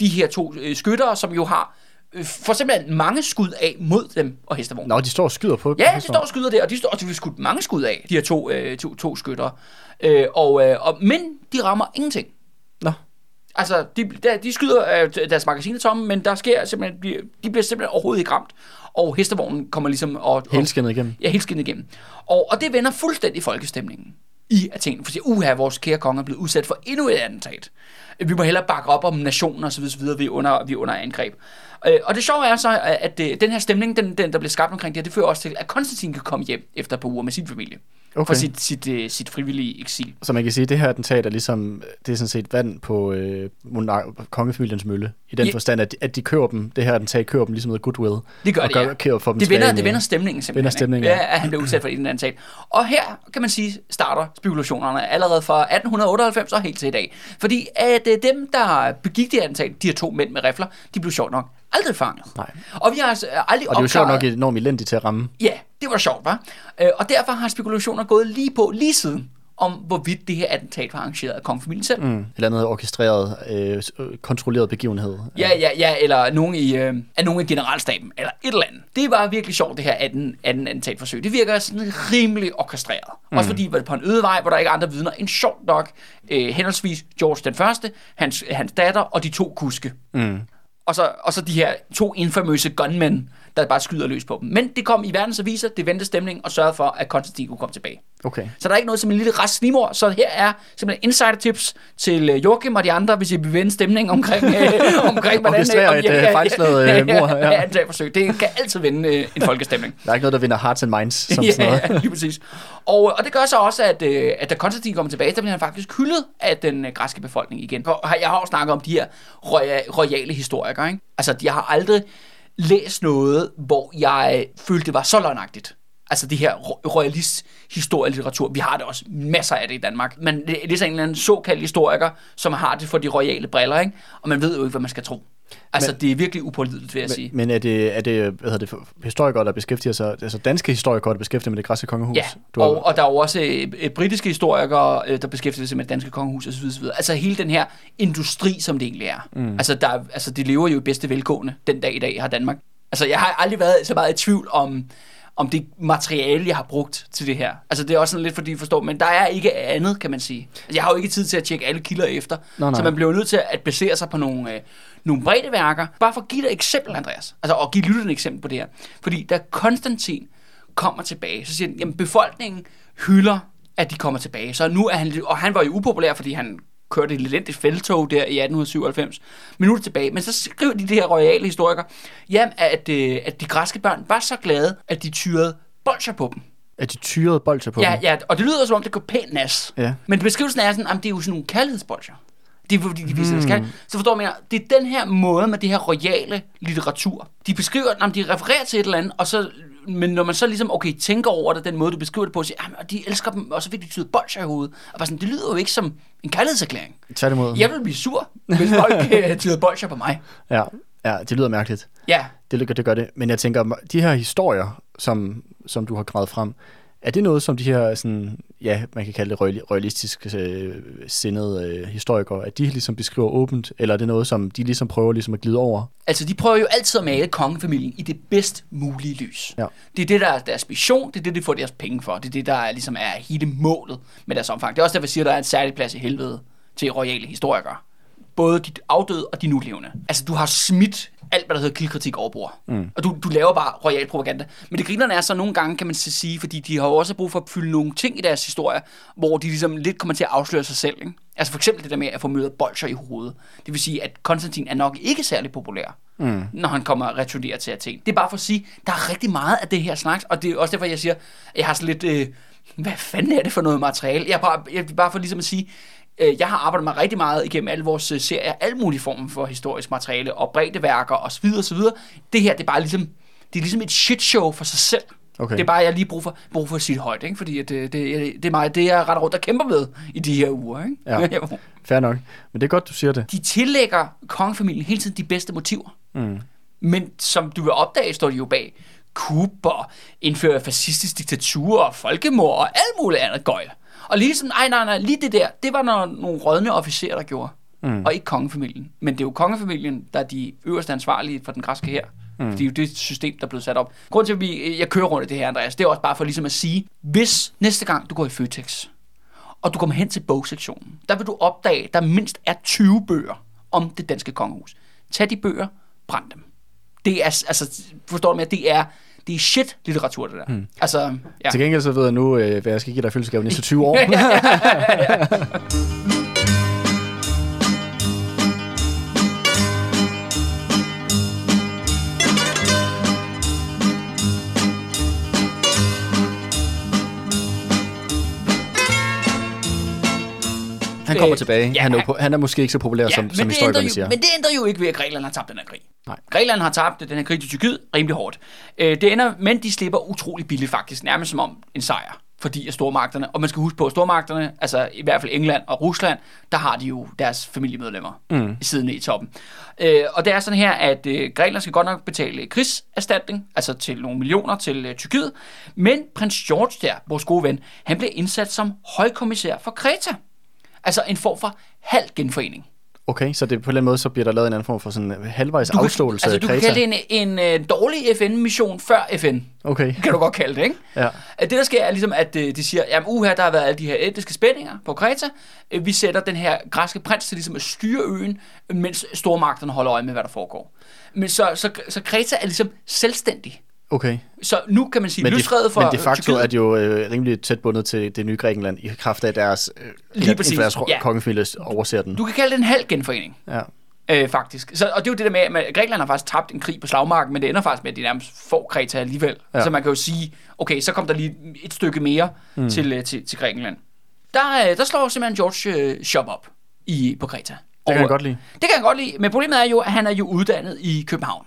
de her to øh, skyttere, som jo har øh, for simpelthen mange skud af mod dem og hestevognen. Nå, de står og skyder på Ja, de står og skyder der, og de står og de vil skudt mange skud af, de her to, øh, to, to skyttere. Øh, og, øh, og, men de rammer ingenting. Nå, Altså, de, de skyder øh, deres magasiner tomme, men der sker simpelthen, de, de bliver simpelthen overhovedet ikke ramt. Og hestevognen kommer ligesom og, og, helskinnet igennem. Ja, helt skinnet igennem. Og, og det vender fuldstændig folkestemningen i Athen. For at sige, uha, vores kære konge er blevet udsat for endnu et attentat. Vi må hellere bakke op om nationen så videre vi er under, vi er under angreb. Øh, og det sjove er så, at øh, den her stemning, den, den, der bliver skabt omkring det her, det fører også til, at Konstantin kan komme hjem efter et par uger med sin familie. Okay. For sit, sit, uh, sit frivillige eksil. Så man kan sige, at det her attentat er ligesom, det er sådan set vand på øh, kongefamiliens mølle. I den ja. forstand, at, at de kører dem, det her attentat kører dem ligesom noget goodwill. Det gør og det, gør, ja. for dem det, vender, det med- vender stemningen simpelthen. Vender stemningen, ja. ja. at han bliver udsat for andet attentat. Og her, kan man sige, starter spekulationerne allerede fra 1898 og helt til i dag. Fordi at øh, dem, der begik det attentat, de her to mænd med rifler, de blev sjovt nok aldrig fanget. Nej. Og vi har altså øh, aldrig Og det jo sjovt nok enormt elendigt til at ramme. Ja, det var sjovt, var. Og derfor har spekulationer gået lige på, lige siden, om hvorvidt det her attentat var arrangeret af kongefamilien selv. Mm. Eller andet orkestreret, øh, øh, kontrolleret begivenhed. Ja, ja, ja, eller nogen i, øh, af nogen i generalstaben, eller et eller andet. Det var virkelig sjovt, det her 18, 18 attentatforsøg. Det virker sådan rimelig orkestreret. Mm. Også fordi det var på en øde vej, hvor der ikke er andre vidner, end sjovt nok øh, henholdsvis George den første, hans, hans datter og de to kuske. Mm. Og så, og så de her to infamøse gunmen, der bare skyder løs på dem. Men det kom i verdens aviser, det vendte stemningen og sørgede for, at Konstantin kunne komme tilbage. Okay. Så der er ikke noget som en lille rask snimor. Så her er simpelthen insider tips til øh, Joachim og de andre, hvis I vil vende stemning omkring, øh, omkring hvordan... Orkestrere om- et, øh, fejlslaget, øh, mord, ja. ja, ja, forsøg. Det kan altid vende øh, en folkestemning. Der er ikke noget, der vinder hearts and minds, som sådan noget. ja, lige præcis. Og, og det gør så også, at, øh, at da Konstantin kommer tilbage, der bliver han faktisk hyldet af den øh, græske befolkning igen. Og jeg har også snakket om de her roya- royale historikere. Ikke? Altså, jeg har aldrig læst noget, hvor jeg følte, det var så løgnagtigt. Altså det her royalist historielitteratur. Vi har det også masser af det i Danmark. Men det, det er sådan en eller anden såkaldt historiker, som har det for de royale briller, ikke? Og man ved jo ikke, hvad man skal tro. Altså, men, det er virkelig upålideligt, vil jeg sige. Men er det, er det, hvad hedder det historikere, der beskæftiger sig, altså danske historikere, der beskæftiger sig med det græske kongehus? Ja, Du har, og, og der er jo også øh, øh, britiske historikere, øh, der beskæftiger sig med det danske kongehus osv. osv. Altså hele den her industri, som det egentlig er. Mm. Altså, der, er- altså, de lever jo i bedste velgående den dag i dag, har Danmark. Altså, jeg har aldrig været så meget i tvivl om, om det materiale, jeg har brugt til det her. Altså, det er også sådan lidt, fordi I forstår, men der er ikke andet, kan man sige. Altså, jeg har jo ikke tid til at tjekke alle kilder efter, Nå, nej. så man bliver nødt til at basere sig på nogle, øh, nogle brede værker. Bare for at give dig et eksempel, Andreas. Altså, og give lytterne et eksempel på det her. Fordi da Konstantin kommer tilbage, så siger han, jamen befolkningen hylder, at de kommer tilbage. Så nu er han, og han var jo upopulær, fordi han kørte et elendigt feltog der i 1897. Men nu er det tilbage. Men så skriver de det her royale historikere, jamen, at, øh, at de græske børn var så glade, at de tyrede bolcher på dem. at de tyrede bolcher på Ja, dem? ja, og det lyder som om, det går pænt nas. Ja. Men beskrivelsen er sådan, at det er jo sådan nogle kærlighedsbolcher. Det er fordi, de viser hmm. Så forstår man, det er den her måde med det her royale litteratur. De beskriver, når de refererer til et eller andet, og så, men når man så ligesom, okay, tænker over det, den måde, du beskriver det på, og siger, "Jamen, og de elsker dem, og så fik de tydet bolcher i hovedet. Og bare sådan, det lyder jo ikke som en kærlighedserklæring. Tværtimod. Jeg vil blive sur, hvis folk øh, tyder bolcher på mig. Ja, ja, det lyder mærkeligt. Ja, Det, det gør det. Men jeg tænker, de her historier, som, som du har gravet frem, er det noget, som de her, sådan, ja, man kan kalde det realistisk øh, sindede øh, historikere, at de ligesom beskriver åbent, eller er det noget, som de ligesom prøver ligesom at glide over? Altså, de prøver jo altid at male kongefamilien i det bedst mulige lys. Ja. Det er det, der er deres mission, det er det, de får deres penge for. Det er det, der er, ligesom er hele målet med deres omfang. Det er også derfor, jeg siger, at der er en særlig plads i helvede til royale historikere. Både de afdøde og de nulevende. Altså, du har smidt alt, hvad der hedder kildekritik over bord. Mm. Og du, du laver bare royal propaganda. Men det grinerne er så nogle gange, kan man så sige, fordi de har jo også brug for at fylde nogle ting i deres historie, hvor de ligesom lidt kommer til at afsløre sig selv. Ikke? Altså for eksempel det der med at få mødet bolcher i hovedet. Det vil sige, at Konstantin er nok ikke særlig populær, mm. når han kommer og returnerer til Athen. Det er bare for at sige, der er rigtig meget af det her slags, og det er også derfor, jeg siger, at jeg har sådan lidt... Øh, hvad fanden er det for noget materiale? Jeg bare, jeg er bare for ligesom at sige, jeg har arbejdet mig rigtig meget igennem alle vores øh, serier, alle mulige former for historisk materiale, og bredde og så videre, og så videre. Det her, det er bare ligesom, det er ligesom et shit show for sig selv. Okay. Det er bare, jeg lige brug for, brug for at sige det højt, ikke? fordi at det, det, det, er mig, det jeg retter rundt og kæmper med i de her uger. Ikke? Ja. Fair nok. Men det er godt, du siger det. de tillægger kongefamilien hele tiden de bedste motiver. Mm. Men som du vil opdage, står de jo bag kup og indføre fascistisk diktatur og folkemord og alt muligt andet gøjl. Og ligesom, nej, nej, nej, lige det der, det var når nogle rådne officerer, der gjorde. Mm. Og ikke kongefamilien. Men det er jo kongefamilien, der er de øverste ansvarlige for den græske her. Mm. Det er jo det system, der er blevet sat op. Grunden til, at vi, jeg kører rundt i det her, Andreas, det er også bare for ligesom at sige, hvis næste gang du går i Føtex, og du kommer hen til bogsektionen, der vil du opdage, at der mindst er 20 bøger om det danske kongehus. Tag de bøger, brænd dem. Det er, altså, forstår du mig, det er, det er shit litteratur, det der. Hmm. Altså, ja. Til gengæld så ved jeg nu, øh, hvad jeg skal give dig fødselsgave næste 20 år. Han kommer øh, tilbage. Ja, han, er, han er måske ikke så populær ja, som, som historiker, jo, siger. Men det ændrer jo ikke ved, at Grækenland har tabt den her krig. Nej. Grækenland har tabt den her krig til Tyrkiet rimelig hårdt. Øh, det ender, men de slipper utrolig billigt faktisk, nærmest som om en sejr. Fordi at stormagterne, og man skal huske på, at stormagterne, altså i hvert fald England og Rusland, der har de jo deres familiemedlemmer mm. siden i toppen. Øh, og det er sådan her, at øh, Grækenland skal godt nok betale krigserstatning, altså til nogle millioner til øh, Tyrkiet, men prins George der, vores gode ven, han blev indsat som højkommissær for Kreta. Altså en form for halv genforening. Okay, så det, på den måde, så bliver der lavet en anden form for sådan en halvvejs Du afståelse kan, altså, af du kan Kreta. kalde det en, en øh, dårlig FN-mission før FN. Okay, Kan du godt kalde det, ikke? ja. At Det, der sker, er ligesom, at øh, de siger, jamen uha, der har været alle de her etniske spændinger på Kreta. Øh, Vi sætter den her græske prins til ligesom at styre øen, mens stormagterne holder øje med, hvad der foregår. Men så, så, så Kreta er ligesom selvstændig. Okay. Så nu kan man sige, Men, de, løsredet for men de facto Tyrkiet. er de jo øh, rimelig tæt bundet til det nye Grækenland i kraft af deres, øh, Lige præcis, deres ja. kongefamilie overser den. Du kan kalde det en halv genforening. Ja. Øh, faktisk. Så, og det er jo det der med, at Grækenland har faktisk tabt en krig på slagmarken, men det ender faktisk med, at de nærmest får Kreta alligevel. Ja. Så man kan jo sige, okay, så kom der lige et stykke mere mm. til, øh, til, til Grækenland. Der, øh, der slår simpelthen George øh, shop op i, på Kreta. Det kan jeg godt lide. Det kan jeg godt lide, men problemet er jo, at han er jo uddannet i København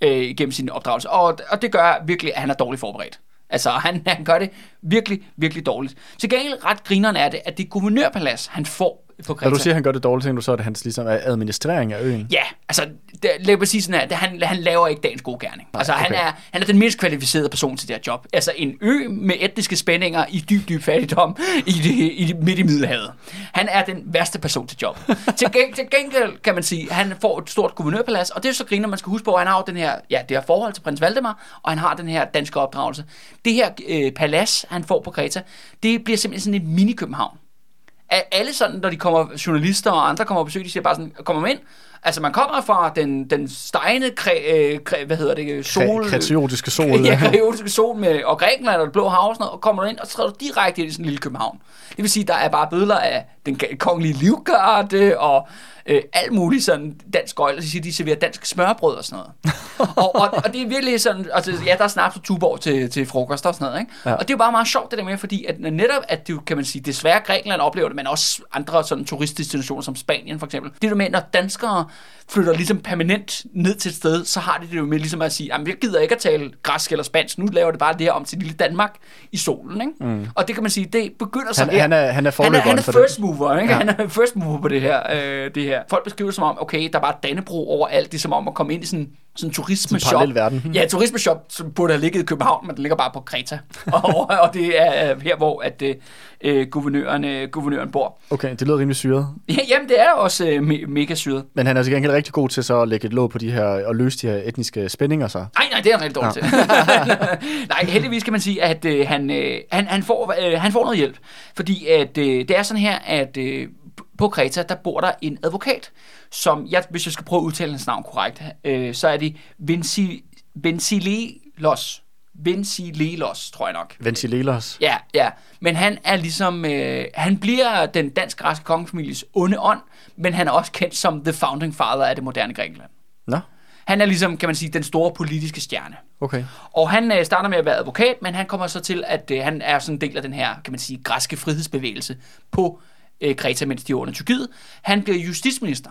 øh, gennem sin opdragelse, og, og det gør virkelig, at han er dårligt forberedt. Altså, han, han gør det virkelig, virkelig dårligt. Til gengæld ret grineren er det, at det guvernørpalads, han får på Kreta. Når du siger, at han gør det dårligt, tænker du så, at hans ligesom er administrering af øen? Ja, altså, det, lad mig sige sådan her, det, han, han laver ikke dagens gode gerning. Altså, han, okay. er, han er den mindst kvalificerede person til det her job. Altså, en ø med etniske spændinger i dyb, dyb fattigdom i det, i det, midt i Middelhavet. Han er den værste person til job. til, geng, til gengæld kan man sige, han får et stort guvernørpalads, og det er så griner, man skal huske på, at han har den her, ja, det her forhold til prins Valdemar, og han har den her danske opdragelse. Det her øh, palads, han får på Kreta, det bliver simpelthen sådan et mini-København alle sådan, når de kommer, journalister og andre kommer på besøg, de siger bare sådan, kommer man ind? Altså, man kommer fra den, den stejne, kre, øh, kre, hvad hedder det, sol... Kre- kreotiske sol. Ja, kreotiske sol med, og Grækenland og det blå hav og sådan noget, og kommer du ind, og træder du direkte ind i sådan en lille København. Det vil sige, der er bare billeder af den kongelige livgarde, og øh, alt muligt sådan dansk gøjl, og så siger de, serverer dansk smørbrød og sådan noget. og, og, og, det er virkelig sådan, altså, ja, der er snaps og tuborg til, til frokost og sådan noget, ikke? Ja. Og det er jo bare meget sjovt det der med, fordi at netop, at det jo, kan man sige, desværre Grækenland oplever det, men også andre sådan turistdestinationer som Spanien for eksempel. Det der med, når danskere flytter ligesom permanent ned til et sted, så har de det jo med ligesom at sige, jamen jeg gider ikke at tale græsk eller spansk, nu laver det bare det her om til lille Danmark i solen, ikke? Mm. Og det kan man sige, det begynder så Han, her. han, er, han er Han er, forløberen han er first mover, ikke? Ja. Han er first mover på det her, øh, det her. Folk beskriver det som om, okay, der er bare Dannebro over alt. Det er som om at komme ind i sådan sådan en turisme-shop. parallel verden. Ja, en turisme-shop, som burde have ligget i København, men den ligger bare på Kreta. og, og det er øh, her, hvor at, øh, guvernøren, øh, guvernøren bor. Okay, det lyder rimelig syret. Ja, jamen, det er også øh, me- mega syret. Men han er til gengæld rigtig god til så at lægge et låg på de her, og løse de her etniske spændinger så. Nej, nej, det er han rigtig dårlig til. nej, heldigvis kan man sige, at øh, han, øh, han, han, får, øh, han får noget hjælp. Fordi at, øh, det er sådan her, at øh, på Kreta, der bor der en advokat, som, jeg, hvis jeg skal prøve at udtale hans navn korrekt, øh, så er det Vinci, Vincilelos. Vincilelos, tror jeg nok. Ventilelos. Ja, ja. Men han er ligesom, øh, han bliver den dansk-græske kongefamilies onde ånd, men han er også kendt som the founding father af det moderne Grækenland. Nå, Han er ligesom, kan man sige, den store politiske stjerne. okay. Og han øh, starter med at være advokat, men han kommer så til, at øh, han er sådan en del af den her, kan man sige, græske frihedsbevægelse på øh, Kreta, mens de er under Tyrkiet. Han bliver justitsminister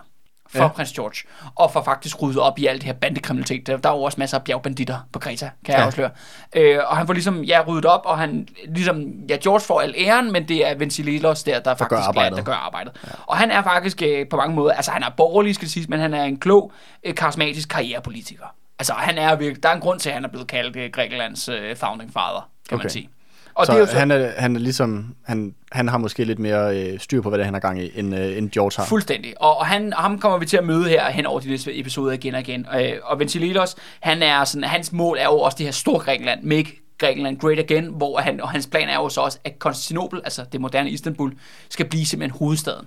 for ja. Prins George, og får faktisk ryddet op i alt det her bandekriminalitet. Der, der er jo også masser af bjergbanditter på Kreta, kan jeg Ja. afsløre. Øh, og han får ligesom, ja, ryddet op, og han ligesom, ja, George får al æren, men det er Ventilelos der, der, faktisk gør arbejdet. Er, der gør arbejdet. Ja. Og han er faktisk øh, på mange måder, altså han er borgerlig, skal siges, men han er en klog, øh, karismatisk karrierepolitiker. Altså han er virkelig, der er en grund til, at han er blevet kaldt øh, Grækenlands øh, founding father, kan okay. man sige. Og så, det er jo så han, er, han er ligesom, han, han har måske lidt mere øh, styr på, hvad det er, han har gang i, end, øh, end George har. fuldstændig. Og, og han, ham kommer vi til at møde her hen over de næste episoder igen og igen. Øh, og Ventilelos, han er sådan, hans mål er jo også det her store Grækenland, make Grækenland great again, hvor han, og hans plan er jo så også, at Konstantinopel, altså det moderne Istanbul, skal blive simpelthen hovedstaden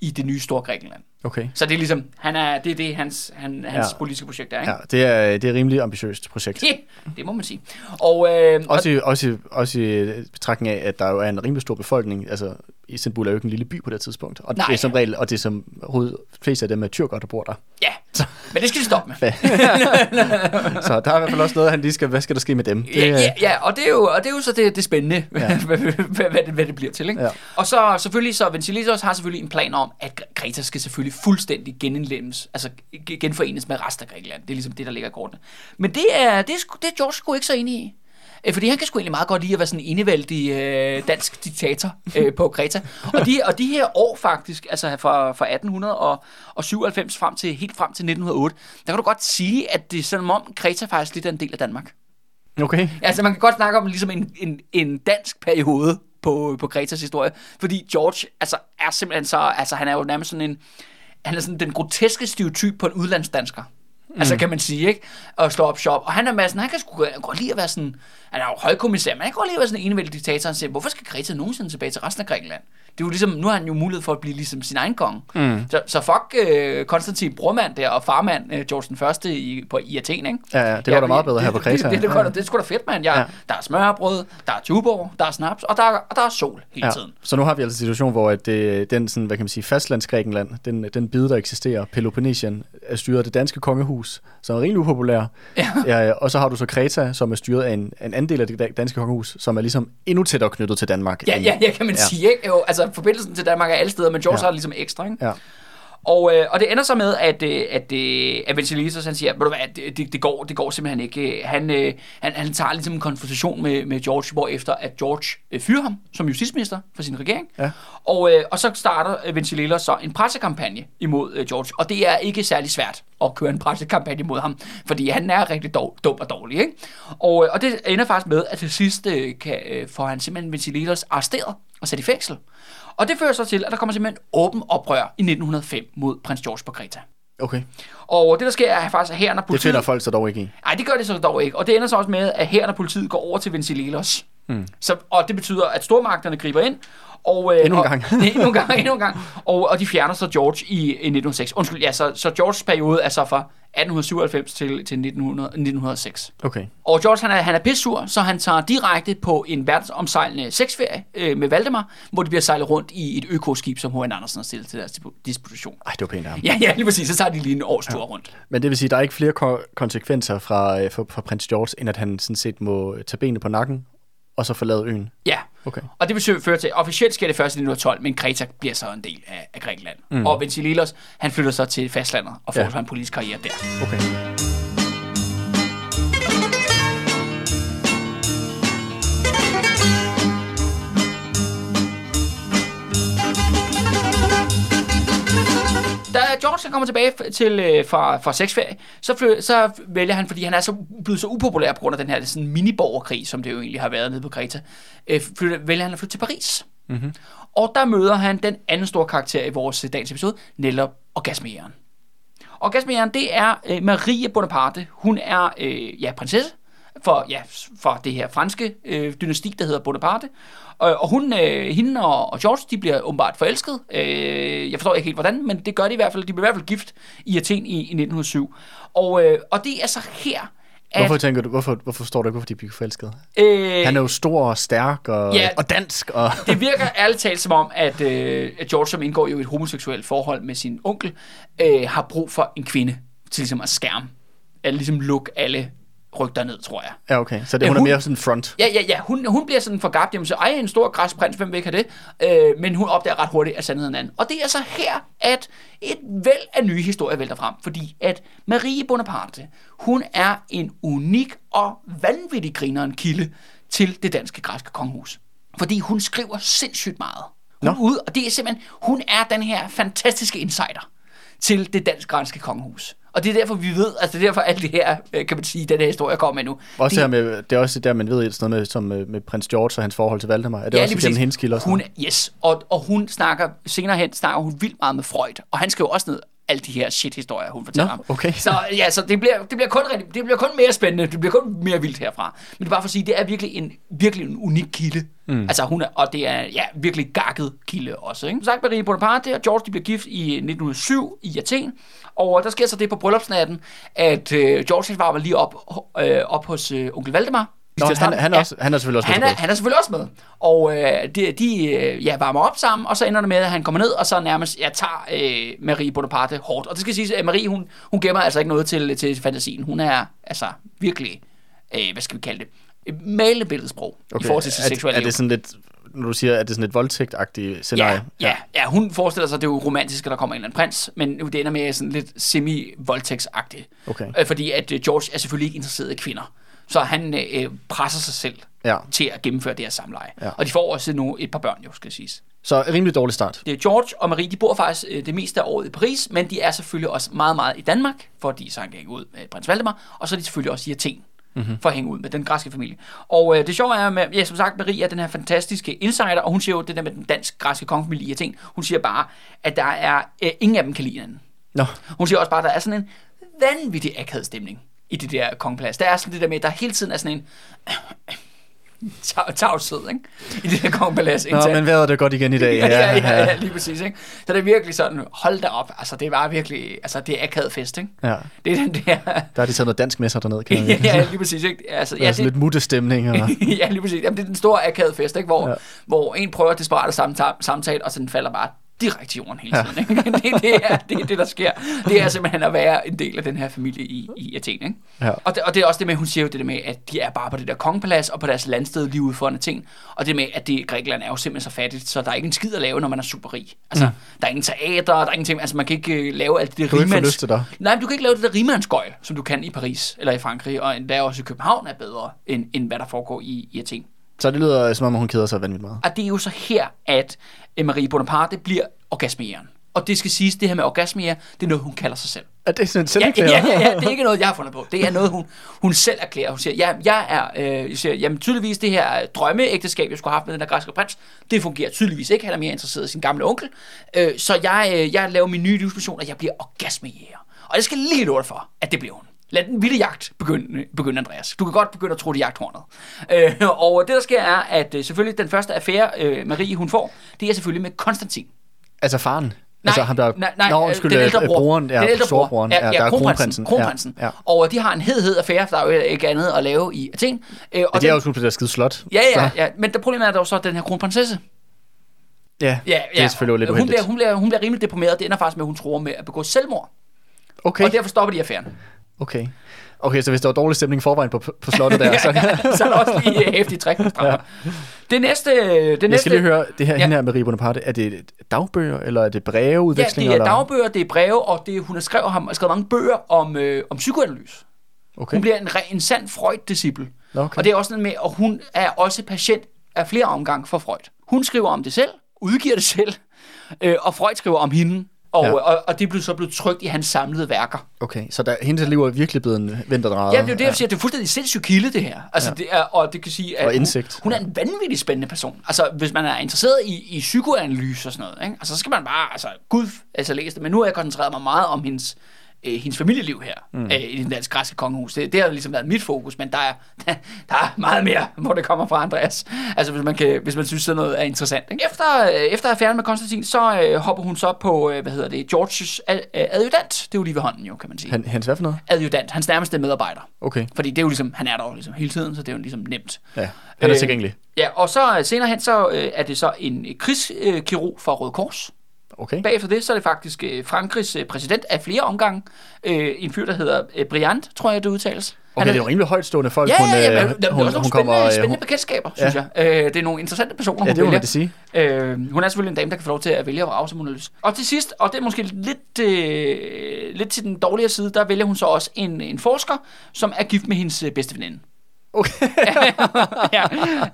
i det nye store Grækenland. Okay. Så det er ligesom, han er, det er det, hans, han, hans Ja. politiske projekt er, ikke? Ja, det er, det er et rimelig ambitiøst projekt. Ja. det må man sige. Og, øh, og Også, i, også, også i betragtning af, at der jo er en rimelig stor befolkning. Altså, Istanbul er jo ikke en lille by på det tidspunkt. Og Nej. det er som regel, og det er som hoved, flest af dem er tyrker, der bor der. ja, men det skal de stoppe med. Så der er i hvert fald også noget, han lige skal, hvad skal der ske med dem? Det, Ja, ja, ja, og det er jo, og det er jo så det, det spændende, ja. Hvad, hvad, hvad, det, hvad det bliver til. Ikke? Ja. Og så selvfølgelig, så Ventiletos har selvfølgelig en plan om, at Gre- Kreta skal selvfølgelig fuldstændig genindlemmes, altså ge- genforenes med resten af Grækenland. Det er ligesom det, der ligger i kortene. Men det er, det er, det er George sgu ikke så enig i. Øh, Fordi han kan sgu egentlig meget godt lide at være sådan en enevældig øh, dansk diktator øh, på Kreta. Og de, og de her år faktisk, altså fra, fra 1897 frem til, helt frem til 1908, der kan du godt sige, at det er sådan om Kreta faktisk lidt er en del af Danmark. Okay. Altså, man kan godt snakke om ligesom en, en, en dansk periode på, på Kretas historie, fordi George altså, er simpelthen så, altså han er jo nærmest sådan en, han er sådan den groteske stereotyp på en udlandsdansker. Mm. Altså kan man sige, ikke? Og slå op shop. Og han er sådan, han kan sgu han godt lide at være sådan, han er jo højkommissær, men han kan godt lide at være sådan en enevældig diktator. Han siger, hvorfor skal Kreta nogensinde tilbage til resten af Grækenland? Det er jo ligesom, nu har han jo mulighed for at blive ligesom sin egen konge. Mm. Så, så fuck øh, Konstantin Brormand der, og farmand øh, George den Første i, på, i Athen, ikke? Ja, ja, det var da meget bedre her på Kreta. Det, det, det, det, Ja. det, det er sgu da fedt, mand. Jeg, ja. Der er smørbrød, der er tuborg, der er snaps, og der er, og der er sol hele Ja. tiden. Så nu har vi altså en situation, hvor at det, den sådan, hvad kan man sige, fastlandsgrækenland, den, den bid, der eksisterer, Peloponnesien, er styret det danske kongehus, som er rimelig upopulær. Ja. Ja, og så har du så Kreta, som er styret af en, en anden del af det da- danske kongehus, som er ligesom endnu tættere knyttet til Danmark. Ja, end- ja, ja, kan man ja. Sige, ikke? Jo, altså, forbindelsen til Danmark er alle steder, men George. Ja. har ligesom ekstra, ikke? Ja. Og, øh, og det ender så med, at, øh, at, øh, at Ventiletos, han siger, ved du hvad, det, det, går, det går simpelthen ikke. Han, øh, han, han tager ligesom en konfrontation med, med George, hvor efter at George øh, fyrer ham som justitsminister for sin regering. Ja. Og, øh, og så starter øh, Ventiletos så en pressekampagne imod øh, George. Og det er ikke særlig svært at køre en pressekampagne imod ham, fordi han er rigtig dog, dum og dårlig. Ikke? Og, øh, og det ender faktisk med, at til sidst øh, kan, øh, får han simpelthen Ventiletos arresteret og sat i fængsel. Og det fører så til, at der kommer simpelthen åben oprør i 1905 mod prins George på Kreta. Okay. Og det, der sker, er faktisk, at og Det politiet... finder folk så dog ikke i. Nej, det gør det så dog ikke. Og det ender så også med, at hæren og politiet går over til Ventilelos. Mm. Så, og det betyder, at stormagterne griber ind. Og, øh, Endnu en og- gang. endnu en gang, endnu en gang. Og, og de fjerner så George i, i 1906. Undskyld, ja, så, så Georges periode er så fra 1897 til, til 1900, 1906. Okay. Og George han er, han er pissur, så han tager direkte på en verdensomsejlende sexferie øh, med Valdemar, hvor de bliver sejlet rundt i et økoskib, som H.N. Andersen har stillet til deres dispo- disposition. Ej, det var pænt af ham. Ja, ja, lige præcis. Så tager de lige en års tur ja. rundt. Men det vil sige, at der er ikke flere ko- konsekvenser fra, øh, for, for prins George, end at han sådan set må tage benene på nakken, og så forlade øen. Ja. Okay. Og det vil føre til, officielt sker det først i 1912, men Kreta bliver så en del af, af Grækenland. Mm. Og Ventilelos, han flytter så til fastlandet og får ja. en politisk karriere der. Okay. George han kommer tilbage til, øh, fra, fra sexferie, så, fly, så vælger han, fordi han er så blevet så upopulær på grund af den her sådan mini-borgerkrig, som det jo egentlig har været nede på Kreta, øh, flytter, vælger han at flytte til Paris. Mm-hmm. Og der møder han den anden store karakter i vores øh, dagens episode, netop Orgasmejeren. Orgasmejeren, det er øh, Marie Bonaparte. Hun er øh, ja, prinsesse for, ja, for det her franske øh, dynasti, der hedder Bonaparte. Og, og hun, øh, hende og, og George, de bliver åbenbart forelsket. Øh, jeg forstår ikke helt hvordan, men det gør de i hvert fald. De bliver i hvert fald gift i Athen i, i 1907. Og, øh, og det er så her, at... Hvorfor tænker du, hvorfor, hvorfor står du ikke, hvorfor de bliver forelsket? øh, Han er jo stor og stærk og, Ja. og dansk. Og, det virker ærligt talt som om, at, øh, at George, som indgår jo i et homoseksuelt forhold med sin onkel, øh, har brug for en kvinde til ligesom at skærme. At ligesom lukke alle rygter ned, tror jeg. ja, okay. Så det, Ja, hun, er hun- mere sådan front. Ja, ja, ja. Hun, hun bliver sådan forgabt. Jamen, så ej, en stor græsprins, hvem vil ikke have det? Øh, men hun opdager ret hurtigt, at sandheden er anden. Og det er så her, at et væld af nye historier vælter frem. Fordi at Marie Bonaparte, hun er en unik og vanvittig grineren kilde til det danske græske kongehus. Fordi hun skriver sindssygt meget. Hun, Nå. ud, og det er simpelthen, hun er den her fantastiske insider til det dansk-græske kongehus. Og det er derfor, vi ved, altså det er derfor alt det her, øh, kan man sige, den her historie kommer med nu. Også det, her med, det er også der, man ved sådan noget med, som med, med prins George og hans forhold til Valdemar. Er det ja, også gennem hendes kilder? Hun, yes, og, og hun snakker, senere hen snakker hun vildt meget med Freud, og han skal jo også ned alle de her shit-historier, hun fortæller Nå, om. okay. Så ja, så det bliver, det, bliver kun, det bliver kun mere spændende, det bliver kun mere vildt herfra. Men det er bare for at sige, det er virkelig en, virkelig en unik kilde. Mm. Altså hun er, og det er ja, virkelig gakket kilde også. Ikke? Sagt, Marie Bonaparte og George de bliver gift i 1907 i Athen. Og der sker så det på bryllupsnatten, at øh, George var lige op, øh, op hos øh, onkel Valdemar. Nå, Til at han, starte- han, er også, han er selvfølgelig også han med er, han er selvfølgelig også med. Og øh, de, de øh, ja, varmer op sammen, og så ender det med, at han kommer ned, og så nærmest ja, tager øh, Marie Bonaparte hårdt. Og det skal siges, at Marie, hun, hun gemmer altså ikke noget til, til fantasien. Hun er altså virkelig, øh, hvad skal vi kalde det, et malende billedsprog okay. i forhold til sit seksuelle er det sådan lidt, når du siger, at det er sådan et voldtægtagtigt scenarie? Ja, ja, ja, hun forestiller sig, at det er jo romantisk, at der kommer en eller anden prins, men det ender med sådan lidt semi-voldtægtsagtigt. Okay. Øh, fordi at øh, George er selvfølgelig ikke interesseret i kvinder. Så han øh, presser sig selv Ja. til at gennemføre det her samleje. Ja. Og de får også nu et par børn, jo, skal siges. Så rimelig dårlig start. Det er George og Marie, de bor faktisk øh, det meste af året i Paris, men de er selvfølgelig også meget, meget i Danmark, fordi så han kan hænge ud med prins Valdemar, og så er de selvfølgelig også i Athen, mm-hmm. for at hænge ud med den græske familie. Og øh, det sjove er, med, ja, som sagt, Marie er den her fantastiske insider, og hun siger jo det der med den dansk-græske kongefamilie i Athen, hun siger bare, at der er, øh, ingen af dem kan lide hinanden. Nå, Hun siger også bare, at der er sådan en vanvittig akavet stemning i det der kongeplads. Der er sådan det der med, at der hele tiden er sådan en tav- tavshed, ikke? I det der kongepalads. Nå men vejret er det godt igen i dag. ja, ja, ja, ja, lige præcis, ikke? Så det er virkelig sådan, hold da op, altså det var virkelig, altså det er akavet fest, ikke? ja. Det er den der, Der har de taget noget dansk med sig dernede, kan ja, ja, lige præcis, ikke? Altså, ja, er sådan det, lidt muttestemning. Og... ja, lige præcis. Jamen, det er den store akavet fest, ikke? Hvor, Ja. ja. hvor en prøver desperat at samtale, samtale, og så den falder bare direkte i jorden hele tiden. Ikke? Det, det, er, det er det, der sker. Det er simpelthen at være en del af den her familie i, i Athen. Ikke? Ja. Og, det, og det er også det med, hun siger jo det der med, at de er bare på det der kongepalads og på deres landsted lige ude foran Athen. Og det med, at det, Grækenland er jo simpelthen så fattigt, så der er ikke en skid at lave, når man er super rig. Altså, mm. der er ingen teater, der er ingenting, altså man kan ikke øh, lave alt det der rimands-. Nej, men du kan ikke lave det der rimandsgøjl, som du kan i Paris eller i Frankrig, og endda også i København er bedre, end, end hvad der foregår i, i Athen. Så det lyder som om, hun keder sig vanvittigt meget. Og det er jo så her, at øh, Marie Bonaparte bliver orgasmejeren. Og det skal siges, det her med orgasmejere, det er noget, hun kalder sig selv. Er det sådan en Ja, ja, ja, ja, det er ikke noget, jeg har fundet på. Det er noget, hun, hun selv erklærer. Hun siger, ja, jeg er, øh, jeg siger, jamen tydeligvis det her drømmeægteskab, jeg skulle have haft med den der græske prins, det fungerer tydeligvis ikke. Han er mere interesseret i sin gamle onkel. Øh, så jeg, øh, jeg laver min nye livsmission, og jeg bliver orgasmejæger. Og jeg skal lige dig for, at det bliver hun. Lad den vilde jagt begynde, begynde, Andreas. Du kan godt begynde at tro, det er jagthornet. Øh, og det, der sker, er, at øh, selvfølgelig den første affære, øh, Marie hun får, det er selvfølgelig med Konstantin. Altså faren? Nej, altså ham der... nej, nej, Nå, øh, undskyld, den øh, ældre bror. broren, ja, den ældre bror. Ja, ja, der er kronprinsen. kronprinsen. Ja, ja. Og de har en hed, hed affære, for der er jo ikke andet at lave i Athen. Øh, og Og det er jo kun på det der skide slot. Ja, ja, ja, men det problemet er dog så den her kronprinsesse. ja, Ja, det er selvfølgelig lidt hun uheldigt. bliver, hun, bliver, hun bliver rimelig deprimeret. Det ender faktisk med, at hun tror med at begå selvmord. Okay, Og derfor stopper de affæren. Okay. Okay, så hvis der var dårlig stemning forvejen på, på slottet der, så... så er der også lige øh, hæftige træk. Ja. Det næste... Det Jeg næste skal lige høre, det her, Ja. ja. hende her Marie Bonaparte, er det dagbøger, eller er det Ja, breveudvekslinger? det er eller? dagbøger, det er breve, og det, hun har skrevet, har skrevet mange bøger om, øh, om psykoanalyse. Okay. Hun bliver en, en sand Freud-disciple. Okay. Og det er også noget med, at hun er også patient af flere omgang for Freud. Hun skriver om det selv, udgiver det selv, øh, og Freud skriver om hende. Og, Ja. ja. og, og det blev så blevet trygt i hans samlede værker. Okay, så der, hendes liv er virkelig blevet en. Ja, det er jo det, jeg siger. Det er fuldstændig sindssygt kilde, det her. Altså, ja. det er, og det kan sige, at Og indsigt. Hun, hun er en vanvittig spændende person. Altså, hvis man er interesseret i, i psykoanalyse og sådan noget, ikke? Altså, så skal man bare, altså, gud, altså læse det. Men nu har jeg koncentreret mig meget om hendes, øh, hendes familieliv her mm. øh, i den danske græske kongehus. Det, det har ligesom været mit fokus, men der er, der er meget mere, hvor det kommer fra, Andreas. Altså, hvis man, kan, hvis man synes, sådan noget er interessant. Ikke? Efter, øh, efter affæren med Konstantin, så øh, hopper hun så på, øh, hvad hedder det, Georges ad, øh, adjudant. Det er jo lige ved hånden, jo, kan man sige. Han, hans hvad for noget? Adjudant, hans nærmeste medarbejder. Okay, Fordi det er jo ligesom, han er der jo ligesom hele tiden, så det er jo ligesom nemt. ja. Han er Øh, tilgængelig. Ja, og så øh, senere hen, så øh, er det så en krigskirurg fra Røde Kors. Okay. Bagefter det, så er det faktisk øh, Frankrigs øh, præsident af flere omgange. Øh, en fyr, der hedder øh, Briand, tror jeg, det udtales. Okay, det er jo rimelig højtstående folk, Ja, ja, ja, hun, men øh, er hun, hun spændende, kommer... øh, spændende hun, bekendtskaber, synes Ja. jeg. Øh, det er nogle interessante personer, ja, hun det må man vælger. det sige. Øh, hun er selvfølgelig en dame, der kan få lov til at vælge at vrage, som hun har lyst. Og til sidst, og det er måske lidt, øh, lidt til den dårligere side, der vælger hun så også en, en forsker, som er gift med hendes øh, bedste veninde. Okay. ja.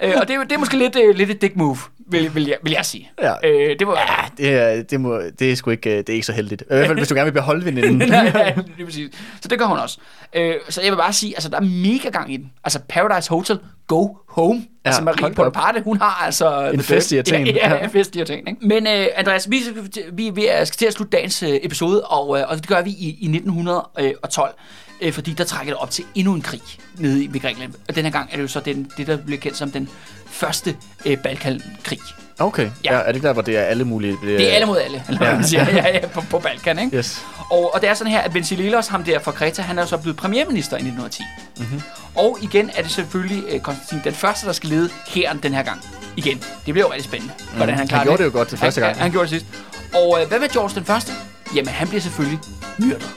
øh, og det, er det er måske lidt, øh, lidt et dick move, vil, vil, jeg, vil jeg sige. Ja. Øh, det var... Ja, det er, det, må, det er sgu ikke, øh, det er ikke så heldigt. I hvert fald, hvis du gerne vil beholde veninden. Nej, nej, lige præcis. Så det gør hun også. Øh, så jeg vil bare sige, altså der er mega gang i den. Altså Paradise Hotel go home. Ja, altså Marie op. Bonaparte, hun har altså... En fest i Athen. Ja, ja, en fest i Athen. Ikke? Men uh, Andreas, vi, vi, vi er- skal til at slutte dagens uh, episode, og, uh, og det gør vi i, i 1912. Uh, fordi der trækker det op til endnu en krig nede i Grækenland. Og den her gang er det jo så den, det, der bliver kendt som den første uh, Balkankrig. Okay, Ja. ja. er det der, hvor det er alle mulige... Det er alle mod alle, eller Ja. man siger, ja, ja, på, på Balkan, ikke? Yes. Og, og det er sådan her, at Venizelos, ham der fra Kreta, han er jo så blevet premierminister i 1910. Mm-hmm. Og igen er det selvfølgelig øh, Konstantin den første, der skal lede hæren den her gang. Igen. Det bliver jo rigtig spændende, mm. hvordan han Han klarer gjorde det jo godt til første han, gang. Han, han gjorde det sidst. Og øh, hvad med George den første? Jamen, han bliver selvfølgelig myrdet.